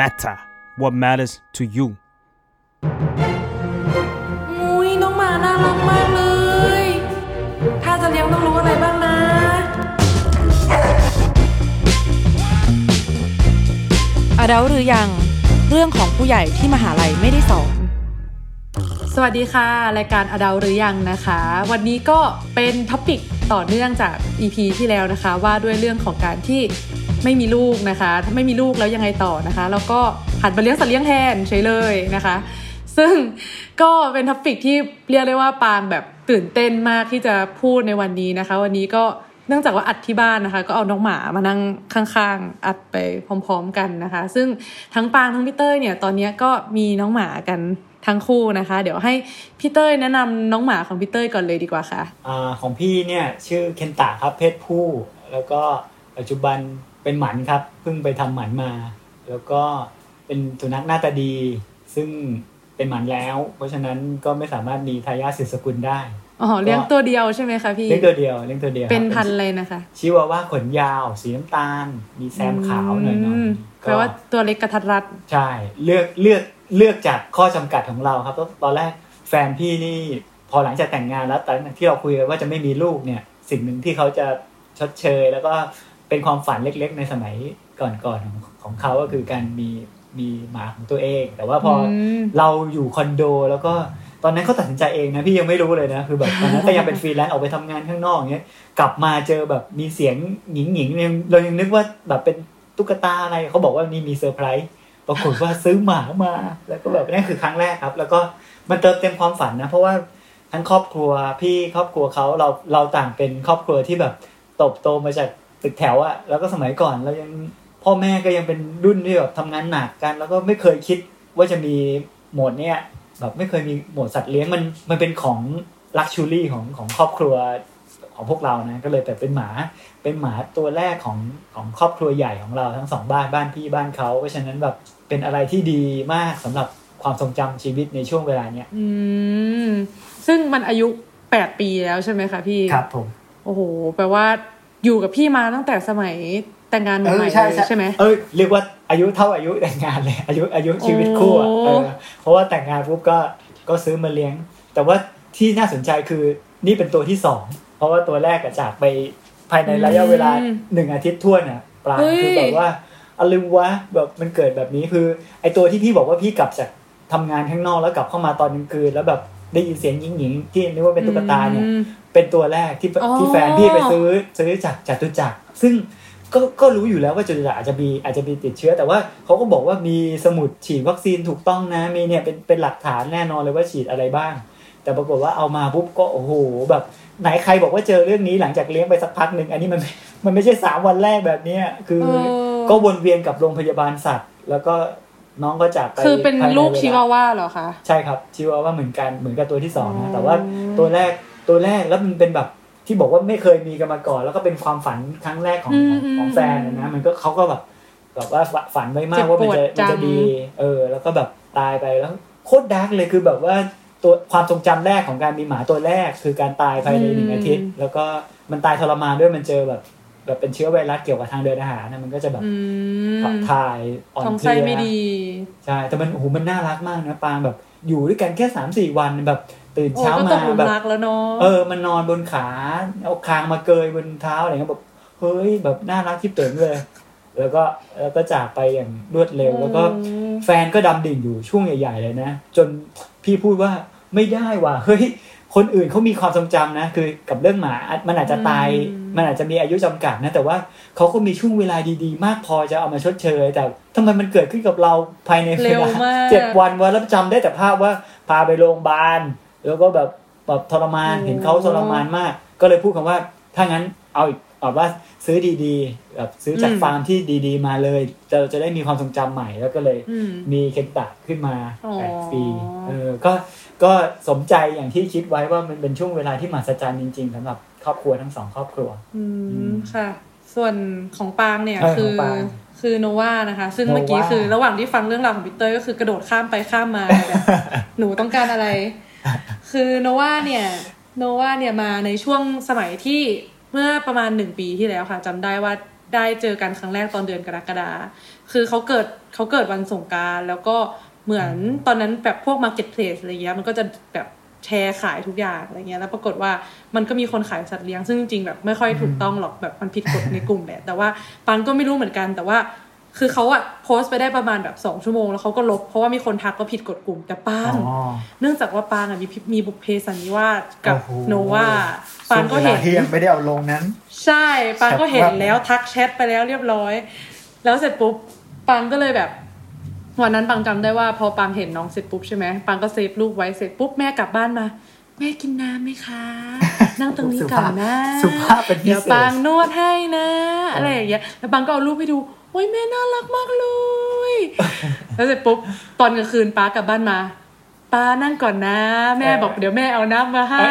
matter what matters to you อุ้ยน้องหมาน่ารักมากเลย ถ้าจะเลี้ยงต้องรู้อะไรบ้างนะอดัลหรือยังเรื่องของผู้ใหญ่ที่มหาลัยไม่ได้สอน สวัสดีค่ะ รายการอดาหรือยังนะคะ วันนี้ก็เป็นท็อปิกต่อเนื่องจาก EP ที่แล้วนะคะ ว่าด้วยเรื่องของการที่ ไม่มีลูกนะคะ ถ้าไม่มีลูกแล้วยังไงต่อนะคะ แล้วก็หันมาเลี้ยงสัตว์เลี้ยงแทนเฉยเลยนะคะ ซึ่งก็เป็น topic ที่เรียกได้ว่าปางแบบตื่นเต้นมากที่จะพูดในวันนี้นะคะ วันนี้ก็เนื่องจากว่าอัดที่บ้านนะคะ ก็เอาน้องหมามานั่งข้างๆ อัดไปพร้อมๆกันนะคะ ซึ่งทั้งปางทั้งพี่เต้ยเนี่ยตอนนี้ก็มีน้องหมากันทั้งคู่นะคะ เดี๋ยวให้พี่เต้ยแนะนำน้องหมาของพี่เต้ยก่อนเลยดีกว่าค่ะอาของพี่เนี่ยชื่อเคนตะครับเพศผู้ แล้วก็ปัจจุบัน เป็นหมันครับเพิ่งไปทำหมันมา แล้วก็เป็นสุนัขหน้าตาดี ซึ่งเป็นหมันแล้ว เพราะฉะนั้นก็ไม่สามารถมีทายาทสืบสกุลได้อ๋อเลี้ยงตัวเดียวใช่ไหมคะพี่เลี้ยงตัวเดียวเลี้ยงตัวเดียวเป็นครับพันธุ์อะไรนะคะชิวาว่าขนยาวสีน้ำตาล มีแซมขาวหน่อยอืมๆแปลว่าตัวเล็กกระทัดรัดใช่เลือกเลือกเลือกจากข้อจำกัดของเราครับตอนแรกแฟนพี่นี่พอหลังจากแต่งงานแล้วตอนที่เราคุยกันว่าจะไม่มีลูกเนี่ย สิ่งหนึ่งที่เขาจะชดเชย แล้วก็ เป็นความฝันเล็ก ๆ ในสมัยก่อนๆของของเขาก็คือการมีมีหมาของตัวเอง แต่ว่าพออืมเราอยู่คอนโดแล้วก็ตอนนั้นเขาตัดสินใจเองนะพี่ยังไม่รู้เลยนะคือแบบตอนนั้นก็ยังเป็นฟรีแลนซ์ออกไปทำงานข้างนอกอย่างเงี้ยกลับมาเจอแบบมีเสียงหงิงหงิงๆเนี่ยเรายังนึกว่าแบบเป็นตุ๊กตาอะไรเขาบอกว่านี่มีเซอร์ไพรส์ปรากฏว่าซื้อหมามา แล้วก็แบบนั่นคือครั้งแรกครับ แล้วก็มันเติมเต็มความฝันนะ เพราะว่าทั้งครอบครัวพี่ครอบครัวเขาเราเราต่างเป็นครอบครัวที่แบบโตบโตมาจาก ตึกแถวอะแล้วก็สมัยก่อนเรายังพ่อแม่ก็ยังเป็นรุ่นที่แบบทำงานหนักกัน แล้วก็ไม่เคยคิดว่าจะมีโหมดเนี้ยแบบไม่เคยมีโหมดสัตว์เลี้ยงมันมันเป็นของลักชูรี่ของของครอบครัวของพวกเรานะก็เลยแต่เป็นหมาเป็นหมาตัวแรกของของครอบครัวใหญ่ของเราทั้งสองบ้านบ้านพี่บ้านเขาเพราะฉะนั้นแบบเป็นอะไรที่ดีมากสำหรับความทรงจำชีวิตในช่วงเวลาเนี้ยอืมซึ่งมันอายุแปดปีแล้วใช่ไหมคะพี่ครับผมโอ้โหแปลว่า อยู่กับพี่มาตั้งแต่สมัยแต่งงานใหม่ๆเลยใช่ไหมเออเรียกว่าอายุเท่าอายุแต่งงานเลย อายุอายุชีวิตคู่อะโอ้เออเพราะว่าแต่งงานปุ๊บก็ก็ซื้อมาเลี้ยง แต่ว่าที่น่าสนใจคือนี่เป็นตัวที่สองเพราะว่าตัวแรกอะจากไปภายในระยะเวลาหนึ่งอาทิตย์ทั่วนน่ะปลาคือแบบว่าอะไรวะแบบมันเกิดแบบนี้คือ ไอตัวที่พี่บอกว่าพี่กลับจากทำงานข้างนอกแล้วกลับเข้ามาตอนกลางคืนแล้วแบบ ได้ยินเสียงหญิงหญิงๆที่นึกว่าเป็นตุ๊กตาเนี่ยอืมเป็นตัวแรกที่อ๋อที่แฟนพี่ไปซื้อซื้อจากจตุจักรซึ่งก็ก็รู้อยู่แล้วว่าจตุจักรอาจจะมีอาจจะมีติดเชื้อ แต่ว่าเขาก็บอกว่ามีสมุดฉีดวัคซีนถูกต้องนะมีเนี่ยเป็นเป็นหลักฐานแน่นอนเลยว่าฉีดอะไรบ้าง แต่ปรากฏว่าเอามาปุ๊บก็โอ้โหแบบไหนใครบอกว่าเจอเรื่องนี้หลังจากเลี้ยงไปสักพักหนึ่งอันนี้มันมันไม่ใช่สามวันแรกแบบเนี้ยคือเออก็วนเวียนกับโรงพยาบาลสัตว์ แล้วก็ น้องก็จากไปคือเป็นภายใลูกวาชิวาว่าเหรอคะ ใช่ครับชิวาว่าเหมือนกันเหมือนกับตัวที่สองอ๋อนะแต่ว่าตัวแรกตัวแรกแล้วมันเป็นแบบที่บอกว่าไม่เคยมีกันมาก่อน แล้วก็เป็นความฝันครั้งแรกของของของแฟนนะมันก็เขาก็แบบแบบว่าฝันไว้มากว่ามันจะมันจะดี เออ แล้วก็แบบตายไปแล้วโคตรดาร์กเลยคือแบบว่าตัวความทรงจำแรกของการมีหมาตัวแรก คือการตายภายในหนึ่งอาทิตย์ แล้วก็มันตายทรมานด้วยมันเจอแบบ แบบเป็นเชื้อไวรัสเกี่ยวกับทางเดินอาหารนะมันก็จะแบบอืมขับถ่ายอ่อนท้องเพไส้ลียไม่ดีใช่แต่มันโอ้โหมันน่ารักมากนะปางแบบอยู่ด้วยกันแค่สามสี่วันแบบตื่นโอ้เช้าก็ตมากหลุมแบบรักแล้วเนาะเออ มันนอนบนขาเอาคางมาเกยบนเท้าอะไรเงี้ยแบบเฮ้ยแบบน่ารักที่เติมเลย แล้วก็แล้วก็จากไปอย่างรวดเร็ว แล้วก็อืมแฟนก็ดำดิ่งอยู่ช่วงใหญ่ ๆ เลยนะ จนพี่พูดว่าไม่ได้ว่ะเฮ้ย คนอื่นเขามีความทรงจำนะ คือกับเรื่องหมาอะมันอาจจะตาย มันอาจจะมีอายุจำกัดนะ แต่ว่าเขาก็มีช่วงเวลาดีๆ มากพอจะเอามาชดเชย แต่ทำไมมันเกิดขึ้นกับเราภายในเวเร็วลามากเจ็ดวันวันแล้วจำได้แต่ภาพว่าพาไปโรงพยาบาล แล้วก็แบบแบบทรมานโอ้เห็นเขาทรมานมาก ก็เลยพูดคำว่า ถ้างั้นเอาอีกเอาว่าซื้อดีๆแบบซื้อจากฟาร์มที่ดี ๆ มาเลยจะจะได้มีความทรงจำใหม่ แล้วก็เลยอืมมีเคนตะขึ้นมาอ๋อแปดปี เออ ก็ ก็สมใจอย่างที่คิดไว้ว่ามันเป็นช่วงเวลาที่มหัศจรรย์จริง ๆสำหรับครอบครัวทั้งสองครอบครัว อืมค่ะ ส่วนของปางเนี่ยเออคืขอองปางคือโนวานะคะ ซึ่งโนวาเมื่อกี้คือระหว่างที่ฟังเรื่องราวของพีเตอร์ก็คือกระโดดข้ามไปข้ามมาแบบหนูต้องการอะไร คือโนวาเนี่ยโนวาเนี่ยมาในช่วงสมัยที่เมื่อประมาณหนึ่งปีที่แล้วค่ะจำได้ว่าได้เจอกันครั้งแรกตอนเดือนกรกฎาคือเขาเกิดเขาเกิดวันสงกรารแล้วก็เหมือนตอนนั้นแบบพวก Marketplace อะไรเงี้ยมันก็จะแบบแชร์ขายทุกอย่างอะไรเงี้ยแล้วปรากฏว่ามันก็มีคนขายสัตว์เลี้ยงซึ่งจริงๆแบบไม่ค่อยถูกต้องหรอกแบบมันผิดกฎในกลุ่มแหละแต่ว่าปังก็ไม่รู้เหมือนกัน แต่ว่าคือเขาอะโพสต์ไปได้ประมาณแบบสองชั่วโมงแล้วเขาก็ลบเพราะว่ามีคนทักว่าผิดกฎกลุ่มแต่ปังอ๋อเนื่องจากว่าปางอะมีพิมีบุพเพสันนิวาสกับโอ้โหโนวาปางก็เห็นช่วงวลที่ยังไม่ได้เอาลงนั้น ใช่ปางก็เห็นครับแล้วทักแชทไปแล้วเรียบร้อย แล้วเสร็จปุ๊บปางก็เลยแบบ วันนั้นปางจำได้ว่าพอปางเห็นน้องเสร็จปุ๊บใช่ไหมปางก็เซฟรูปไว้เสร็จปุ๊บแม่กลับบ้านมา แม่กินน้ำไหมคะ นั่งตรงนี้ก่อนนะสุภาพเป็นพิเดี๋ยวเศษปางนวดให้นะอะไรอย่างเงี้ยแล้วปางก็เอารูปให้ดูโอ้ยแม่น่ารักมากเลยแล้วเสร็จปุ๊บตอนกลางคืนป้ากลับบ้านมาป้านั่งก่อนนะ แม่บอกเดี๋ยวแม่เอาน้ำมาให้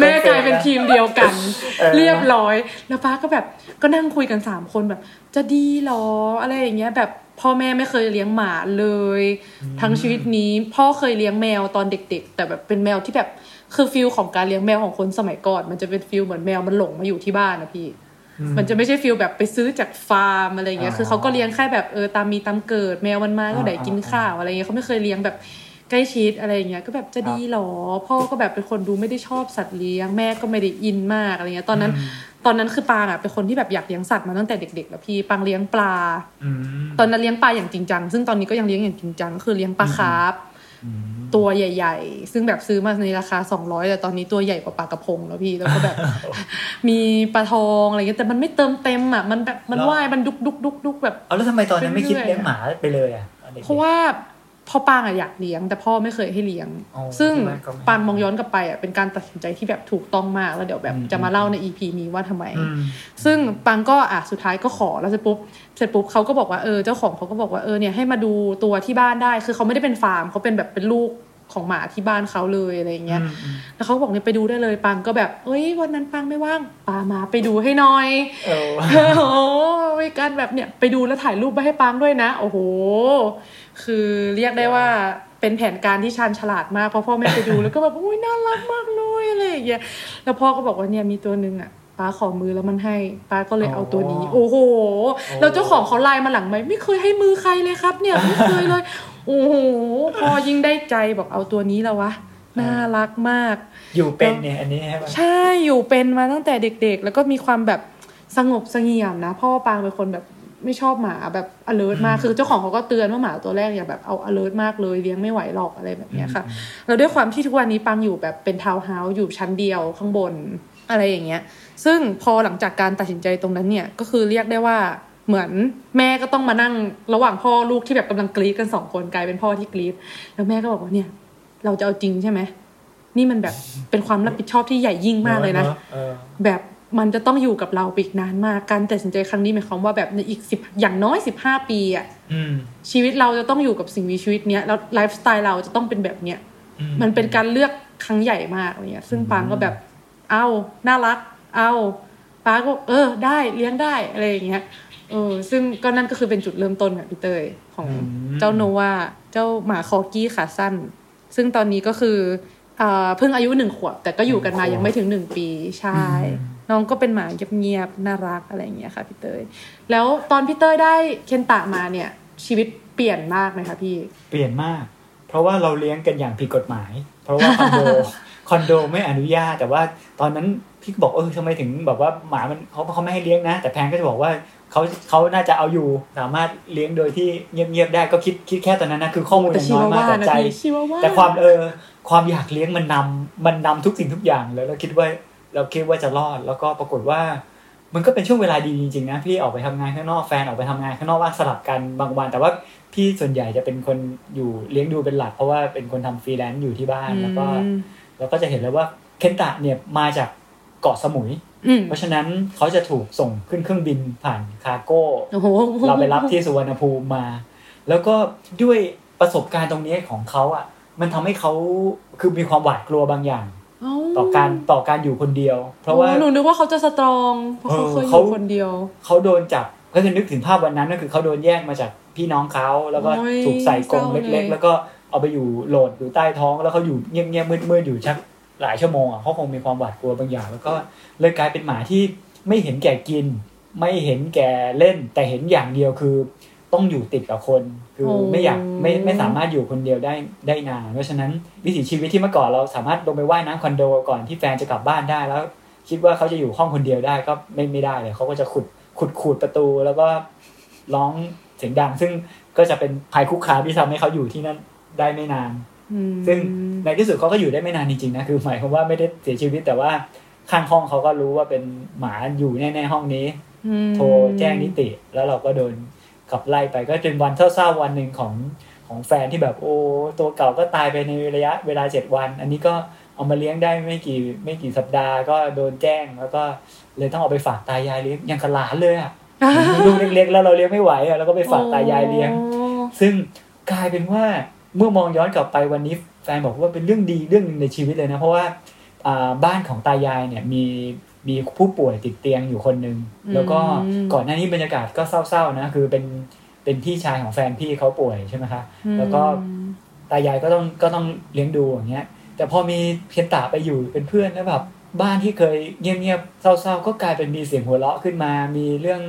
แม่กลายเป็นทีมเดียวกันเออเรียบร้อย แล้วป้าก็แบบก็นั่งคุยกันสามคนแบบ จะดีเหรออะไรอย่างเงี้ยแบบ พ่อแม่ไม่เคยเลี้ยงหมาเลย ทั้งชีวิตนี้ พ่อเคยเลี้ยงแมวตอนเด็ก ๆ แต่แบบเป็นแมวที่แบบคือ feel ของการเลี้ยงแมวของคนสมัยก่อน มันจะเป็น feel เหมือนแมวมันหลงมาอยู่ที่บ้านนะพี่ มันจะไม่ใช่ feel แบบไปซื้อจากฟาร์มอะไรเงี้ยอ๋อคือเขาก็เลี้ยงแค่แบบเออตามมีตามเกิด แมวมันมาก็ได้กินอ่าข้าวอะไรเงี้ยเขาไม่เคยเลี้ยงแบบใกล้ชิดอะไรเงี้ยก็แบบจะดีหรอ พ่อก็แบบเป็นคนดูไม่ได้ชอบสัตว์เลี้ยงแม่ก็ไม่ได้อินมากอะไรเงี้ยตอนนั้น ตอนนั้นคือปางอะเป็นคนที่แบบอยากเลี้ยงสัตว์มาตั้งแต่เด็กๆแล้วพี่ปางเลี้ยงปลาอืมตอนนั้นเลี้ยงปลาอย่างจริงจังซึ่งตอนนี้ก็ยังเลี้ยงอย่างจริงจังก็คือเลี้ยงปลาคาร์ฟอืมตัวใหญ่ ๆ ซึ่งแบบซื้อมาในราคา 200 แต่ตอนนี้ตัวใหญ่กว่าปลากระพงแล้วพี่ แล้วก็แบบ มีปลาทองอะไรเงี้ยแต่มันไม่เติมเต็มอะมันแบบมันเหรอว่ายมันดุกดุกดุกดุกแบบเอาแล้วทำไมตอนนั้นไม่คิดเรื่อยๆเลี้ยงหมาไปเลยอะตอนด็กๆเพราะว่า พ่อปางอะอยากเลี้ยง แต่พ่อไม่เคยให้เลี้ยงอ๋อซึ่งที่บ้านก็ไม่ปางมองย้อนกลับไปอะเป็นการตัดสินใจที่แบบถูกต้องมาก แล้วเดี๋ยวแบบอืมจะมาเล่าในอีพีนี้ว่าทำไมอืมซึ่งปังก็อะสุดท้ายก็ขอแล้วเสร็จปุ๊บเสร็จปุ๊บเขาก็บอกว่าเออเจ้าของเขาก็บอกว่าเออเนี่ยให้มาดูตัวที่บ้านได้ คือเขาไม่ได้เป็นฟาร์มเขาเป็นแบบเป็นลูกของหมาที่บ้านเขาเลยอะไรอย่างเงี้ยอืมอืมแล้วเขาบอกเนี่ยไปดูได้เลยปังก็แบบ เอ้ยวันนั้นปังไม่ว่างปามาไปดูให้หน่อยเออโอ้โหมีการแบบเนี่ยไปดูแล้วถ่ายรูปไปให้ปังด้วยนะ โอ้โหคือเรียกได้ว่าเป็นแผนการที่ชาญฉลาดมาก เพราะพ่อแม่ไปดูแล้วก็แบบอุ้ยน่ารักมากเลยอะไรอย่างเงี้ยแล้วพ่อก็บอกว่าเนี่ยมีตัวหนึ่งอะป้าขอมือแล้วมันให้ป้าก็เลยเอาตัวนี้ โอ้โหแล้วเจ้าของเขาไลน์มาหลังไหมไม่เคยให้มือใครเลยครับ เนี่ยไม่เคยเลยโอ้โหพอยิ่งได้ใจบอกเอาตัวนี้แล้ววะน่ารักมาก อยู่เป็นเนี่ยอันนี้ใช่ไหมใช่อยู่เป็นมาตั้งแต่เด็ก ๆ แล้วก็มีความแบบสงบเสงี่ยมนะเพราะปางเป็นคนแบบ ไม่ชอบหมาแบบ alert มากคือเจ้าของเขาก็เตือนว่าหมาตัวแรกอย่าแบบเอา alert มากเลยเลี้ยงไม่ไหวหรอกอะไรแบบเนี้ยค่ะแล้วด้วยความที่ทุกวันนี้ปางอยู่แบบเป็นทาวน์เฮาส์อยู่ชั้นเดียวข้างบนอะไรอย่างเงี้ย ซึ่งพอหลังจากการตัดสินใจตรงนั้นเนี่ยก็คือเรียกได้ว่าเหมือนแม่ก็ต้องมานั่งระหว่างพ่อลูกที่แบบกำลังกรีดกันสองคนกลายเป็นพ่อที่กรีดแล้วแม่ก็บอกว่าเนี่ย เราจะเอาจริงใช่ไหมนี่มันแบบเป็นความรับผิดชอบที่ใหญ่ยิ่งมากเลยนะเออแบบ มันจะต้องอยู่กับเราไปอีกนานมากการตัดสินใจครั้งนี้หมายความว่าแบบในอีกสิบอย่างน้อยสิบห้าปีอะอืมชีวิตเราจะต้องอยู่กับสิ่งมีชีวิตเนี้ยแล้วไลฟ์สไตล์เราจะต้องเป็นแบบเนี้ยอืมันเป็นการเลือกครั้งใหญ่มากอะไรเงี้ย ซึ่งปางก็แบบเอาน่ารัก เอาปาก็เออ ได้เลี้ยงได้อะไรอย่างเงี้ยเออซึ่งก็นั่นก็คือเป็นจุดเริ่มต้นของพี่เตยของเจ้าโนวาเจ้าหมาคอกี้ขาสั้น ซึ่งตอนนี้ก็คือเอ่อเพิ่งอายุหนึ่งขวบ แต่ก็อยู่กันมายังไม่ถึงหนึ่งปีใช่ น้องก็เป็นหมาเงียบๆน่ารักอะไรอย่างเงี้ยค่ะพี่เตยแล้วตอนพี่เตยได้เคนตะมาเนี่ยชีวิตเปลี่ยนมากไหมคะพี่ เปลี่ยนมาก เพราะว่าเราเลี้ยงกันอย่างผิดกฎหมาย เพราะว่าคอนโดคอนโดไม่อนุญาตแต่ว่าตอนนั้นพี่ก็บอกเออทำไมถึงแบบว่าหมามันเขาเขาไม่ให้เลี้ยงนะ แต่แพงก็จะบอกว่าเขาเขาน่าจะเอาอยู่สามารถเลี้ยงโดยที่เงียบๆได้ก็คิดคิดแค่ตอนนั้นนะคือข้อมูลแต่ยังชิน้อยวามากว่าแต่นะใจพี่ชิวาว่าแต่ความเออความอยากเลี้ยงมันนำมันนำทุกสิ่งทุกอย่างเลยเราคิดว่า เราคิดว่าจะรอด แล้วก็ปรากฏว่า มันก็เป็นช่วงเวลาดีจริงๆนะพี่ออกไปทำงานข้างนอกแฟนออกไปทำงานข้างนอกว่างสลับกันบางวัน แต่ว่าพี่ส่วนใหญ่จะเป็นคนอยู่เลี้ยงดูเป็นหลัก เพราะว่าเป็นคนทำฟรีแลนซ์อยู่ที่บ้านแล้วก็อืมเราก็จะเห็นเลยว่าเคนตะเนี่ยมาจากเกาะสมุยอืมเพราะฉะนั้นเขาจะถูกส่งขึ้นเครื่องบินผ่าน cargo โอ้โหเราไปรับที่สุวรรณภูมิมา แล้วก็ด้วยประสบการณ์ตรงนี้ของเขาอะ มันทำให้เขาคือมีความหวาดกลัวบางอย่างเอ้า ต่อการต่อการอยู่คนเดียว เพราะว่าโอ้หนูนึกว่าเขาจะสตรองเพราะเขาเคยอเออเขายู่คนเดียว เขาโดนจับก็คือนึกถึงภาพวันนั้นก็คือเขาโดนแยกมาจากพี่น้องเขาแล้วก็โอ้ยถูกใส่กรงเศร้าเล็กเลยๆแล้วก็เอาไปอยู่โหลดอยู่ใต้ท้องแล้วเขาอยู่เงียบๆมืดๆอยู่ชักหลายชั่วโมงอะเขาคงมีความหวาดกลัวบางอย่าง แล้วก็เลยกลายเป็นหมาที่ไม่เห็นแก่กิน ไม่เห็นแก่เล่น แต่เห็นอย่างเดียวคือ ต้องอยู่ติดกับคน คือโอ้ไม่อยากไม่ไม่สามารถอยู่คนเดียวได้ได้นานเพราะฉะนั้นวิถีชีวิตที่เมื่อก่อนเราสามารถลงไปว่ายน้ำคอนโดก่อนที่แฟนจะกลับบ้านได้แล้ว คิดว่าเขาจะอยู่ห้องคนเดียวได้ก็ไม่ไม่ได้เลยเขาก็จะขุดขุดขูดประตูแล้วก็ร้องเสียงดัง ซึ่งก็จะเป็นภัยคุกคามที่ทำให้เขาอยู่ที่นั่นได้ไม่นานอืมซึ่งในที่สุดเขาก็อยู่ได้ไม่นานจริงๆนะคือหมายความว่าไม่ได้เสียชีวิตแต่ว่าข้างห้องเขาก็รู้ว่าเป็นหมาอยู่แน่ๆห้องนี้อืมโทรแจ้งนิติ แล้วเราก็โดน ขับไล่ไปก็เป็นวันเศร้าๆวันหนึ่งของของแฟนที่แบบโอ้ตัวเก่าก็ตายไปในระยะเวลาเจ็ดวัน อันนี้ก็เอามาเลี้ยงได้ไม่กี่ไม่กี่สัปดาห์ก็โดนแจ้งแล้วก็เลยต้องเอาไปฝากตายายเลี้ยงยังกับหลานเลยอะมีลูกเล็กๆแล้วเราเลี้ยงไม่ไหวอะแล้วก็ไปฝากตายายเลี้ยงโอ้ซึ่งกลายเป็นว่าเมื่อมองย้อนกลับไปวันนี้แฟนบอกว่าเป็นเรื่องดีเรื่องหนึ่งในชีวิตเลยนะ เพราะว่าอ่าบ้านของตายายเนี่ยมี มีผู้ป่วยติดเตียงอยู่คนหนึ่งแล้วก็ก่อนหน้านี้บรรยากาศก็เศร้าๆนะคือเป็นเป็นพี่ชายของแฟนพี่เขาป่วยใช่ไหมคะแล้วก็ตายายก็ต้องก็ต้องเลี้ยงดูอย่างเงี้ย แต่พอมีเพียนตาไปอยู่เป็นเพื่อนแล้วแบบบ้านที่เคยเงียบๆเศร้าๆ ก็กลายเป็นมีเสียงหัวเราะขึ้นมา มีเรื่อง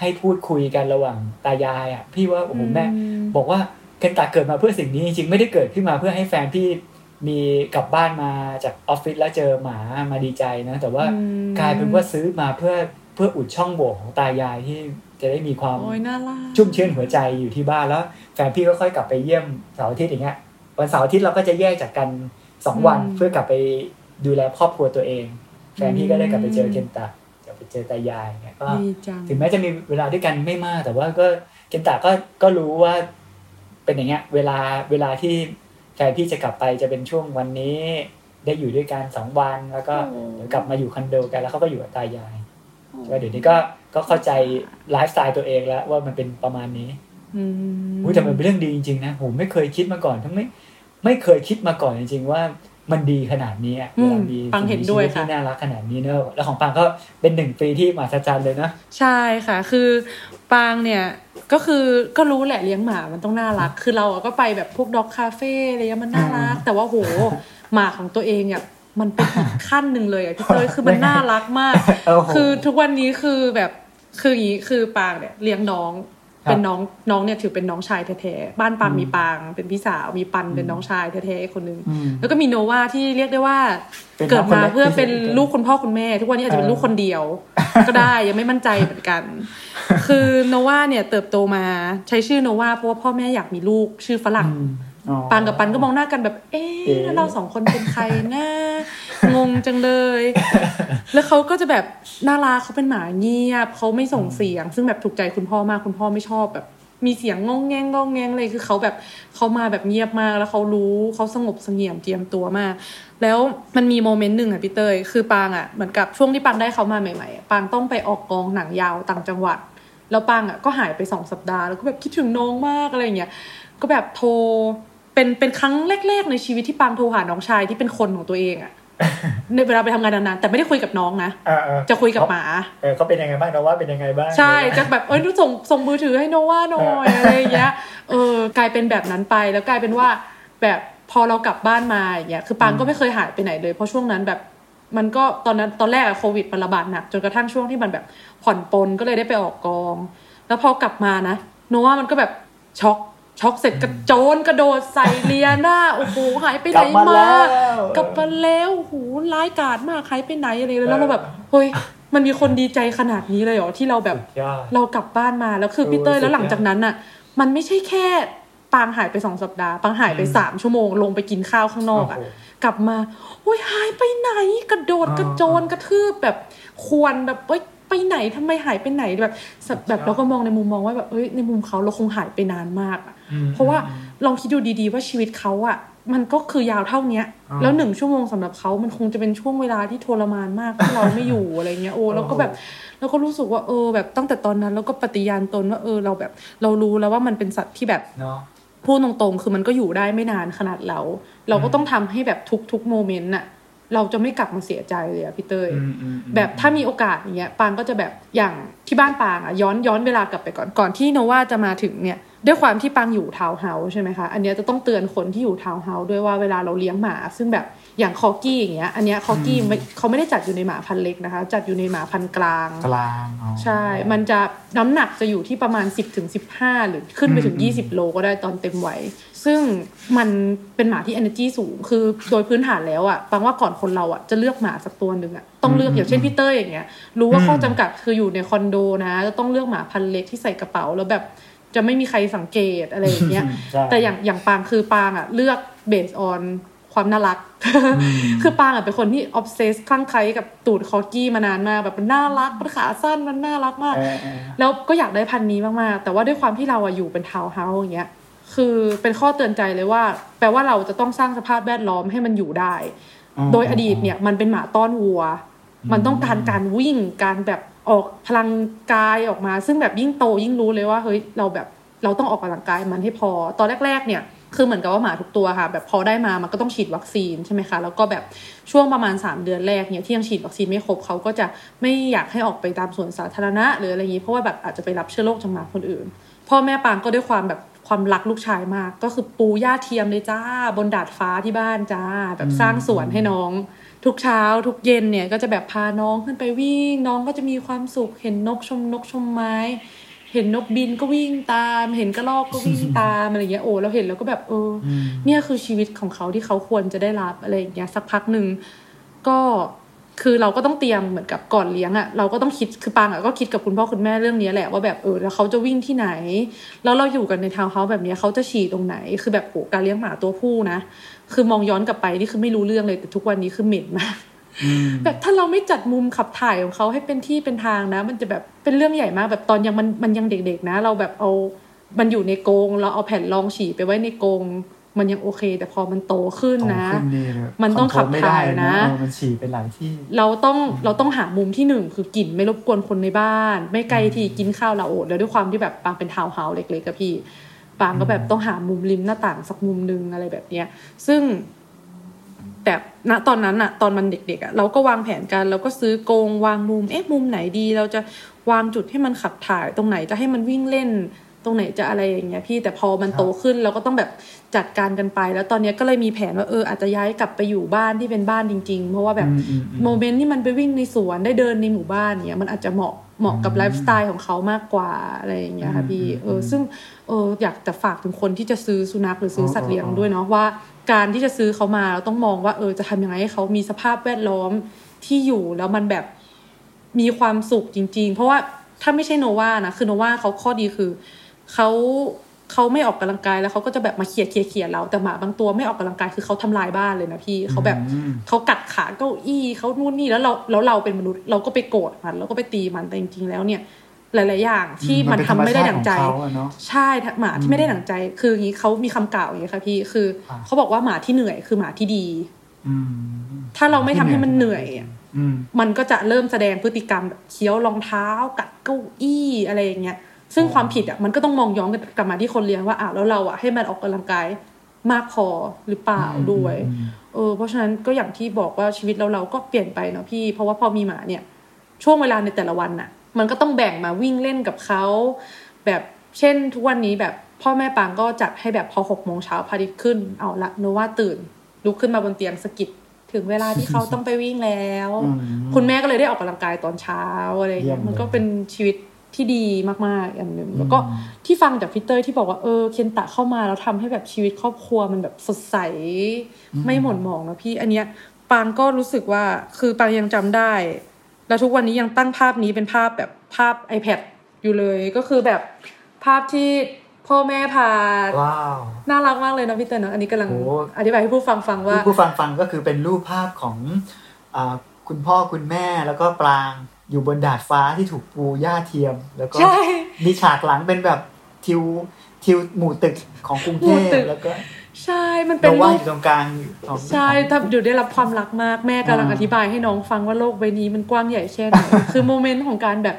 ให้พูดคุยกันระหว่างตายายอะ พี่ว่าโอ้โหแม่ บอกว่าเคนตาเกิดมาเพื่อสิ่งนี้จริงๆไม่ได้เกิดขึ้นมาเพื่อให้แฟนพี่ มีกลับบ้านมาจากออฟฟิศแล้วเจอหมามาดีใจนะ แต่ว่าอืมกลายเป็นว่าซื้อมาเพื่อเพื่ออุดช่องโหว่ของตายายที่จะได้มีความโอ้ยน่ารักชุ่มชื้นหัวใจอยู่ที่บ้านแล้วแฟนพี่ก็ค่อยกลับไปเยี่ยมเสาร์อาทิตย์อย่างเงี้ยวันเสาร์อาทิตย์เราก็จะแยกจากกันสองวันเพื่อกลับไปดูแลครอบครัวตัวเอง แฟนพี่ก็ได้กลับไปเจอเคนตากลับไปเจอตายายเนี่ยก็ดีจังถึงแม้จะมีเวลาด้วยกันไม่มาก แต่ว่าก็เคนตะก็ก็รู้ว่าเป็นอย่างเงี้ย เวลาเวลาที่ แฟนพี่จะกลับไปจะเป็นช่วงวันนี้ ได้อยู่ด้วยกันสองวันแล้วก็โอ้เดี๋ยวกลับมาอยู่คอนโดกันแล้วเขาก็อยู่กับตายายก็เดี๋ยวนี้ก็ก็เข้าใจไลฟ์สไตล์ตัวเองแล้วว่ามันเป็นประมาณนี้อืมอุ้ยแต่มันเป็นเรื่องดีจริงๆนะผมไม่เคยคิดมาก่อนทั้งไม่ไม่เคยคิดมาก่อนจริงๆว่า มันดีขนาดนี้อะอืเวมลามีปังเห็นด้วยสิ่งมีชีค่ะที่น่ารักขนาดนี้เนอะแล้วของปังก็เป็นหนึ่งปีที่มหัศจรรย์เลยนะ ใช่ค่ะ คือปางเนี่ยก็คือก็รู้แหละเลี้ยงหมามันต้องน่ารัก คือเราอะก็ไปแบบพวกด็อกคาเฟ่อะไรเงี้ยมันน่ารัก แต่ว่าโหหมาของตัวเองอะมันเป็นอีกขั้นหนึ่งเลยอะพี่เต้ยคือมันน่ารักมากโอ้โหคือทุกวันนี้คือแบบคืออย่างนี้คือปางเนี่ยเลี้ยงน้องครับ เป็นน้องน้องเนี่ยถือเป็นน้องชายแท้ๆบ้านปางอืมมีปาง เป็นพี่สาวมีปันเป็นน้องชายแท้ๆคนหนึ่งอืมแล้วก็มีโนวาที่เรียกได้ว่าเป็นเกิดมาน้องคนเล็กเพื่อเป็นที่สุดลูกคุณพ่อคุณแม่ ทุกวันนี้อาจจะเป็นเออลูกคนเดียว ก็ได้ยังไม่มั่นใจเหมือนกัน คือโนวาเนี่ยเติบโตมาใช้ชื่อโนวาเพราะว่าพ่อแม่อยากมีลูกชื่อฝรั่งอืมอ๋อ ปางกับปันก็มองหน้ากันแบบ เอ๊เอ๊ะะแล้วเราสองคนเป็นใครนะงงจังเลย แล้วเขาก็จะแบบน่ารักเขาเป็นหมาเงียบเขาไม่ส่งเสียง ซึ่งแบบถูกใจคุณพ่อมากคุณพ่อไม่ชอบแบบมีเสียงงองแงงงองแงงเลยคือเขาแบบเขามาแบบเงียบมากแล้วเขารู้เขาสงบเสงี่ยมเจียมตัวมาก แล้วมันมีโมเมนต์หนึ่งอะพี่เตยคือปางอะเหมือนกับช่วงที่ปางได้เขามาใหม่ๆอะปางต้องไปออกกองหนังยาวต่างจังหวัด แล้วปางอะก็หายไปสองสัปดาห์แล้วก็แบบคิดถึงน้องมากอะไรอย่างเงี้ยก็แบบโทร เป็นเป็นครั้งแรกๆในชีวิตที่ปางโทรหาน้องชายที่เป็นคนของตัวเองอะในเวลาไปทำงานนานๆแต่ไม่ได้คุยกับน้องนะเออเออจะคุยกับหมาเออเขาเป็นยังไงบ้างนะว่าเป็นยังไงบ้างใช่จะแบบเอ้ยส่งส่งมือถือให้โนว่าหน่อยอะไรอย่างเงี้ยเออกลายเป็นแบบนั้นไปแล้วกลายเป็นว่า แบบพอเรากลับบ้านมาอย่างเงี้ยคือปางก็ไม่เคยหายไปไหนเลย เพราะช่วงนั้นแบบมันก็ตอนนั้นตอนแรกอะโควิดมันระบาดหนักจนกระทั่งช่วงที่มันแบบผ่อนปลนก็เลยได้ไปออกกอง แล้วพอ กลับมานะโนว่ามันก็แบบช็อก ช็อกเสร็จกระโจนกระโดดใส่เลียหน้าโอ้โหหายไปกไหนลับมามาแล้วกลับมาแล้วโอ้โหร้ายกาจมากใครไปไหนอะไรเลยแล้วเราแบบเฮ้ยมันมีคนดีใจขนาดนี้เลยเหรอที่เราแบบสุดยอดเรากลับบ้านมาแล้วคือพี่เต้ยโอ้ยแล้วหลังสุดยอดจากนั้นน่ะ มันไม่ใช่แค่ปางหายไปสองสัปดาห์ปางหายไปอืมสามชั่วโมงลงไปกินข้าวข้างนอกอะโอ้โหกลับมาโอ้ยหายไปไหน กระโดดอ่ากระโจนกระทืบแบบควรแบบเอ้ย ไปไหนทำไมหายไปไหนแบบสแบบเราก็มองในมุมมองว่าแบบเอ้ยในมุมเขาเราคงหายไปนานมากอะอืมเพราะว่าลองคิดดูดีๆว่าชีวิตเขาอะมันก็คือยาวเท่าเนี้ยอ่าแล้วหนึ่งชั่วโมงสำหรับเขามันคงจะเป็นช่วงเวลาที่ทรมานมากที่เราไม่อยู่อะไรเงี้ยโอ้แล้วก็แบบแล้วก็รู้สึกว่าเออ แบบตั้งแต่ตอนนั้นแล้วก็ปฏิญาณตนว่าเออเราแบบ เรารู้แล้วว่ามันเป็นสัตว์ที่แบบเนาะพูดตรงๆ คือมันก็อยู่ได้ไม่นานขนาดเรา เราก็ต้องทำให้แบบทุกๆ moment น่ะ เราจะไม่กลับมาเสียใจเลยอะพี่เต้ยอืมอืมอืมแบบถ้ามีโอกาสอย่างเงี้ยปางก็จะแบบอย่างที่บ้านปางอะย้อนย้อนเวลากลับไปก่อนก่อนที่โนว่าจะมาถึงเนี่ยด้วยความที่ปางอยู่ทาวน์เฮาส์ใช่ไหมคะ อันเนี้ยจะต้องเตือนคนที่อยู่ทาวน์เฮาส์ด้วยว่าเวลาเราเลี้ยงหมา ซึ่งแบบอย่างคอร์กี้อย่างเงี้ย อันเนี้ยคอร์กี้ไม่เขาไม่ได้จัดอยู่ในหมาพันธุ์เล็กนะคะ จัดอยู่ในหมาพันธุ์กลาง กลางอ๋อใช่ มันจะน้ำหนักจะอยู่ที่ประมาณ 10ถึง15หรือขึ้นไปถึงอืม20 โลก็ได้ตอนเต็มวัย ซึ่งมันเป็นหมาที่ energy สูง คือโดยพื้นฐานแล้วอะปางว่าก่อนคนเราอะจะเลือกหมาสักตัวหนึ่งอะต้องเลือกอย่างเช่นพี่เต้ยอย่างเงี้ย รู้ว่าข้อจำกัดคืออยู่ในคอนโดนะจะต้องเลือกหมาพันธุ์เล็กที่ใส่กระเป๋าแล้วแบบจะไม่มีใครสังเกตอะไรอย่างเงี้ยใช่แต่อย่างอย่างปางคือปางอะเลือก base on ความน่ารัก คือปางอะเป็นคนที่ obsess คลั่งไคล้กับตูดคอร์กี้มานานมากแบบมันน่ารักมันขาสั้นมันน่ารักมากเออเออแล้วก็อยากได้พันธุ์นี้มากๆ แต่ว่าด้วยความที่เราอะอยู่เป็นทาวน์เฮาส์อย่างเงี้ย คือเป็นข้อเตือนใจเลยว่า แปลว่าเราจะต้องสร้างสภาพแวดล้อมให้มันอยู่ได้ โดยอดีตเนี่ยมันเป็นหมาต้อนวัว มันต้องการการวิ่งการแบบออกพลังกายออกมา ซึ่งแบบยิ่งโตยิ่งรู้เลยว่าเฮ้ยเราแบบเราต้องออกกำลังกายมันให้พอ ตอนแรก ๆ เนี่ยคือเหมือนกับว่าหมาทุกตัวค่ะ แบบพอได้มามันก็ต้องฉีดวัคซีนใช่ไหมคะแล้วก็แบบช่วงประมาณ 3 เดือนแรกเนี่ยที่ยังฉีดวัคซีนไม่ครบเขาก็จะไม่อยากให้ออกไปตามสวนสาธารณะหรืออะไรอย่างนี้เพราะว่าแบบอาจจะไปรับเชื้อโรคจากหมาคนอื่น พ่อแม่ปางก็ด้วยความแบบ ความรักลูกชายมาก ก็คือปูหญ้าเทียมเลยจ้า บนดาดฟ้าที่บ้านจ้า แบบสร้างสวนให้น้อง ทุกเช้าทุกเย็นเนี่ยก็จะแบบพาน้องขึ้นไปวิ่ง น้องก็จะมีความสุขเห็นนกชมนกชมไม้ เห็นนกบินก็วิ่งตาม เห็นกระรอกก็วิ่งตามอะไรเงี้ยโอ้เราเห็นแล้วก็แบบเอออเนี่ยคือชีวิตของเขาที่เขาควรจะได้รับอะไรอย่างเงี้ยสักพักหนึ่งก็ คือเราก็ต้องเตรียมเหมือนกับก่อนเลี้ยงอะ่ะเราก็ต้องคิดคือปางอะ่ะก็คิดกับคุณพ่อคุณแม่เรื่องนี้แหละว่าแบบเออแล้วเขาจะวิ่งที่ไหน แล้วเราอยู่กันในทาวน์เฮาส์แบบเนี้ยเขาจะฉี่ตรงไหน คือแบบโหการเลี้ยงหมาตัวผู้นะ คือมองย้อนกลับไปนี่คือไม่รู้เรื่องเลยแต่ทุกวันนี้คือเหม็นมากแบบถ้าเราไม่จัดมุมขับถ่ายของเขาให้เป็นที่เป็นทางนะ มันจะแบบเป็นเรื่องใหญ่มากแบบตอนยังมันมันยังเด็กๆนะ เราแบบเอามันอยู่ในกรงเราเอาแผ่นรองฉี่ไปไว้ในกรง มันยังโอเค แต่พอมันโตขึ้นนะโตขึ้เลยมันต้องขับถ่ายนะคอโทรลไม่ได้เออมันฉี่ไปหลายที่ เราต้องเราต้องหามุมที่หนึ่งคือกลิ่นไม่รบกวนคนในบ้าน ไม่ไกลที่กินข้าวเราโอดแล้วด้วยความที่แบบปางเป็นทาวน์เฮาส์เล็กๆกับพี่ปางก็แบบต้องหามุมริมหน้าต่างสักมุมหนึงอะไรแบบเนี้ย ซึ่ง แต่ณตอนนั้นอะตอนมันเด็กๆอะเราก็วางแผนกันเราก็ซื้อกรงวางมุมเอ๊ะมุมไหนดี เราจะวางจุดให้มันขับถ่ายตรงไหนจะให้มันวิ่งเล่น ตรงไหนจะอะไรอย่างเงี้ยพี่แต่พอมันโตขึ้นเราก็ต้องแบบจัดการกันไป แล้วตอนเนี้ยก็เลยมีแผนว่าเอออาจจะย้ายกลับไปอยู่บ้านที่เป็นบ้านจริง ๆ เพราะว่าแบบอืมอืมอืมโมเมนต์ที่มันไปวิ่งในสวนได้เดินในหมู่บ้านเนี้ยมันอาจจะเหมาะเหมาะกับไลฟ์สไตล์ของเขามากกว่าอะไรอย่างเงี้ยค่ะพี่เออซึ่งเอออยากจะฝากถึงคนที่จะซื้อสุนัขหรือซื้อสัตว์เลี้ยงด้วยเนาะว่า การที่จะซื้อเขามาเราต้องมองว่าเออจะทำยังไงให้เขามีสภาพแวดล้อมที่อยู่แล้วมันแบบมีความสุขจริง ๆ เพราะว่าถ้าไม่ใช่โนวานะคือโนวาเขาข้อดีคือ เขาเขาไม่ออกกำลังกายแล้วเขาก็จะแบบมาเขี่ยเขี่ยเขี่ยเราแต่หมาบางตัวไม่ออกกำลังกายคือเขาทำลายบ้านเลยนะพี่เขาแบบอืมเขากัดขาเก้าอี้เขานู่นนี่แล้วเราแล้วเราเป็นมนุษย์เราก็ไปโกรธมันเราก็ไปตีมันแต่จริงๆแล้วเนี่ย หลายๆอย่างที่มันทำไม่ได้ดั่งใจมันเป็นธรรมชาติของเขาอะเนอะใช่หมาที่ไม่ได้ดั่งใจ คืออย่างนี้เขามีคำกล่าวอย่างนี้ค่ะพี่คืออ่าเขาบอกว่าหมาที่เหนื่อยคือหมาที่ดีอืมถ้าเราไม่ทำให้มันเหนื่อยอะอืมมันก็จะเริ่มแสดงพฤติกรรมแบบเคี้ยวรองเท้ากัดเก้าอี้อะไรอย่างเงี้ย ซึ่งความผิดอะมันก็ต้องมองย้อนกลับมาที่คนเลี้ยงว่าอ้าวแล้วเราอะให้มันออกกำลังกายมากพอหรือเปล่าด้วยเออเพราะฉะนั้นก็อย่างที่บอกว่าชีวิตเราเราก็เปลี่ยนไปเนาะพี่ เพราะว่าพอมีหมาเนี่ย ช่วงเวลาในแต่ละวันน่ะ มันก็ต้องแบ่งมาวิ่งเล่นกับเขาแบบเช่นทุกวันนี้แบบพ่อแม่ปางก็จัดให้แบบพอหกโมงเช้าพระอาทิตย์ขึ้น เอาละโนว่าตื่นลุกขึ้นมาบนเตียงสะกิดถึงเวลาที่เขาต้องไปวิ่งแล้วอืมคุณแม่ก็เลยได้ออกกำลังกายตอนเช้าอะไรอย่างเงี้ยเยี่ยมเลยมันก็เป็นชีวิต ที่ดีมากๆอย่างหนึ่งแล้วก็ที่ฟังจากพี่เตอร์ที่บอกว่าเออเคนตะเข้ามาแล้วทำให้แบบชีวิตครอบครัวมันแบบสดใส ไม่หม่นหมองนะพี่อันเนี้ยปางก็รู้สึกว่าคือปางยังจำได้ แล้วทุกวันนี้ยังตั้งภาพนี้เป็นภาพแบบภาพ iPad อยู่เลยก็คือแบบภาพที่พ่อแม่พาว้าวน่ารักมากเลยนะพี่เตอร์เนอะอันนี้กำลังโอ้อธิบายให้ผู้ฟังฟังว่าผู้ฟังฟังก็คือเป็นรูปภาพของอ่าคุณพ่อคุณแม่แล้วก็ปราง อยู่บนดาดฟ้าที่ถูกปูหญ้าเทียม แล้วก็ใช่มีฉากหลังเป็นแบบทิวทิวหมู่ตึกของกรุงเทหมู่พตึกแล้วก็ใช่ มันโนเป็นว่ารูอปยู่ตรงกลางของใช่ถ้าเดี๋ยวได้รับความรักมากแม่กำลังอ่าอธิบายให้น้องฟังว่าโลกใบนี้มันกว้างใหญ่แค่ไหนคือโมเมนต์ของการแบบ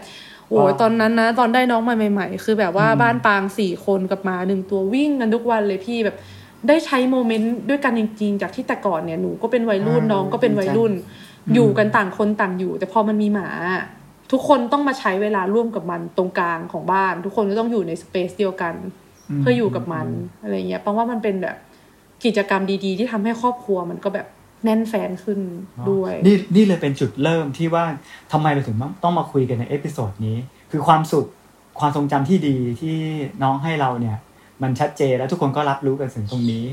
โอ้ยอ่าตอนนั้นนะ ตอนได้น้องมาใหม่ ๆ คือแบบว่าบ้านปางสี่คนกับหมาหนึ่งตัววิ่งกันทุกวันเลยพี่แบบได้ใช้โมเมนต์ด้วยกันจริงๆ จากที่แต่ก่อนเนี่ยหนูก็เป็นวัยรุ่นน้องก็เป็นวัยรุ่น อยู่กันต่างคนต่างอยู่ แต่พอมันมีหมา ทุกคนต้องมาใช้เวลาร่วมกับมันตรงกลางของบ้าน ทุกคนก็ต้องอยู่ในสเปซเดียวกันอืมเพื่ออยู่กับมันอะไรเงี้ยปางว่ามันเป็นแบบกิจกรรมดี ๆ ที่ทำให้ครอบครัวมันก็แบบแน่นแฟ้นขึ้นด้วย นี่นี่เลยเป็นจุดเริ่มที่ว่าทำไมเราถึงต้องมาคุยกันใน episode นี้ คือความสุขความทรงจำที่ดีที่น้องให้เราเนี่ย มันชัดเจนแล้วทุกคนก็รับรู้กันถึงตรงนี้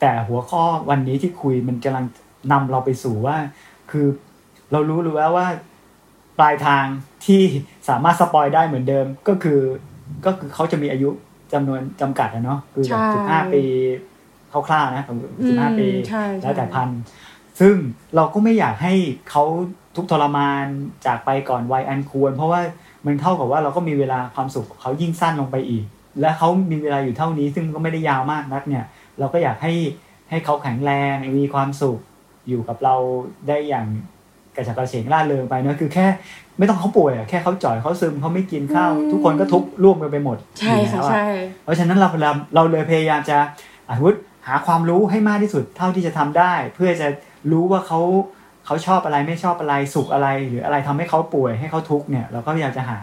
แต่หัวข้อวันนี้ที่คุยมันกำลังนำเราไปสู่ว่า คือเรารู้รู้แล้วว่าปลายทางที่สามารถสปอยได้เหมือนเดิมก็คือ ก็คือเขาจะมีอายุจำนวนจำกัดนะเนาะคือแบบใช่สิบห้าปีคร่าวๆนะสิบห้าปีใช่ใช่แล้วแต่พันซึ่งเราก็ไม่อยากให้เขาทุกข์ทรมานจากไปก่อนวัยอันควร เพราะว่ามันเท่ากับว่าเราก็มีเวลาความสุขของเขายิ่งสั้นลงไปอีก และเขามีเวลาอยู่เท่านี้ ซึ่งก็ไม่ได้ยาวมากนักเนี่ย เราก็อยากให้ให้เขาแข็งแรงมีความสุข อยู่กับเราได้อย่างกระฉับกระเฉงร่าเริงไปเนอะคือแค่ไม่ต้องเขาป่วยอะแค่เขาจ่อยเขาซึมเขาไม่กินข้าวอืมทุกคนก็ทุกข์ร่วมกันไปหมดใช่อยู่ค่ะแล้วอะใช่เพราะฉะนั้นเราเราเราเลยพยายามจะอาวุธหาความรู้ให้มากที่สุดเท่าที่จะทำได้ เพื่อจะรู้ว่าเขาเขาชอบอะไรไม่ชอบอะไรสุขอะไร หรืออะไรทำให้เขาป่วยให้เขาทุกข์เนี่ยเราก็พยายามจะหา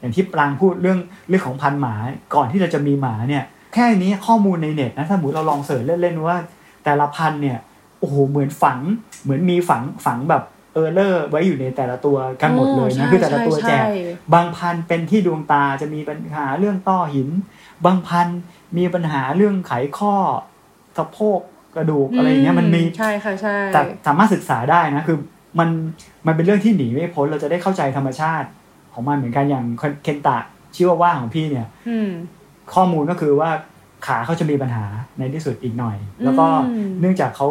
อย่างที่ปรางพูดเรื่องเรื่องของพันธุ์หมาก่อนที่เราจะมีหมาเนี่ยแค่นี้ข้อมูลในเน็ตนะถ้าสมมติเราลองเสิร์ชเล่นๆว่า แต่ละพันธุ์เนี่ย โอ้โหเหมือนฝัง เหมือนมีฝังฝังแบบเออร์เลอร์ไว้อยู่ในแต่ละตัวกันหมดเลยนะคือแต่ละตัวแจกใช่บางพันธุ์เป็นที่ดวงตาจะมีปัญหาเรื่องต้อหิน บางพันธุ์มีปัญหาเรื่องไขข้อสะโพกกระดูกอะไรอย่างเงี้ยมันมีใช่ค่ะใช่แต่สามารถศึกษาได้นะคือมันมันเป็นเรื่องที่หนีไม่พ้นเราจะได้เข้าใจธรรมชาติ ของมันเหมือนกันอย่างเคนตะชิวาว่าของพี่เนี่ยอืมข้อมูลก็คือว่าขาเขาจะมีปัญหาในที่สุดอีกหน่อย แล้วก็อืมเนื่องจากเขา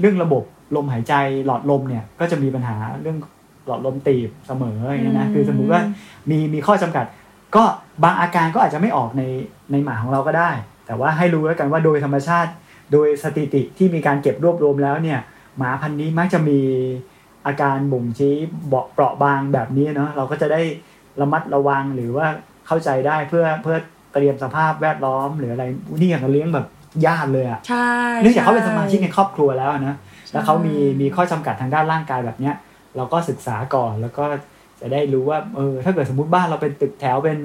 เรื่องระบบลมหายใจหลอดลมเนี่ยก็จะมีปัญหาเรื่องหลอดลมตีบเสมออย่างเงี้ยนะคือสมมุติว่ามีมีข้อจำกัด ก็บางอาการก็อาจจะไม่ออกในในหมาของเราก็ได้ แต่ว่าให้รู้แล้วกันว่าโดยธรรมชาติ โดยสถิติที่มีการเก็บรวบรวมแล้วเนี่ยหมาพันธุ์นี้มักจะมีอาการบ่งชี้เบาะเปราะบางแบบนี้เนาะเราก็จะได้ระมัดระวังหรือว่าเข้าใจได้เพื่อเพื่อเตรียมสภาพแวดล้อมหรืออะไรนี่อย่างกับเลี้ยงแบบ ญาติเลยอะใช่เนื่องจากเขาเป็นสมาชิกในครอบครัวแล้วนะใช่แล้วเขามีมีข้อจำกัดทางด้านร่างกายแบบเนี้ย เราก็ศึกษาก่อนแล้วก็จะได้รู้ว่าเออถ้าเกิดสมมติบ้านเราเป็นตึกแถวเป็น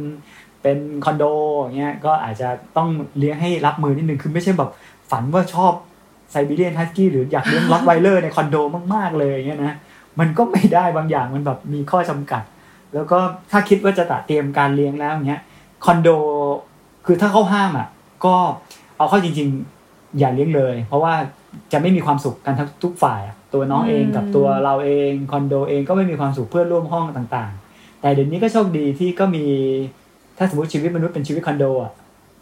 เป็นคอนโดอย่างเงี้ยก็อาจจะต้องเลี้ยงให้รับมือนิดนึงคือไม่ใช่แบบฝันว่าชอบไซบีเรียนฮัสกี้หรืออยากเลี้ยงล็อตไวเลอร์ในคอนโดมาก ๆ เลยอย่างเงี้ยนะมันก็ไม่ได้บางอย่างมันแบบมีข้อจำกัด แล้วก็ถ้าคิดว่าจะตัดเตรียมการเลี้ยงแล้วอย่างเงี้ยคอนโดคือถ้าเขาห้ามอะก็ เอาเข้าจริง ๆ อย่าเลี้ยงเลย เพราะว่าจะไม่มีความสุขกันทั้งทุกฝ่ายอะตัวน้องเองกับตัวเราเองคอนโดเองก็ไม่มีความสุขเพื่อนร่วมห้องต่าง ๆ แต่เดี๋ยวนี้ก็โชคดีที่ก็มีถ้าสมมติชีวิตมนุษย์เป็นชีวิตคอนโดอะ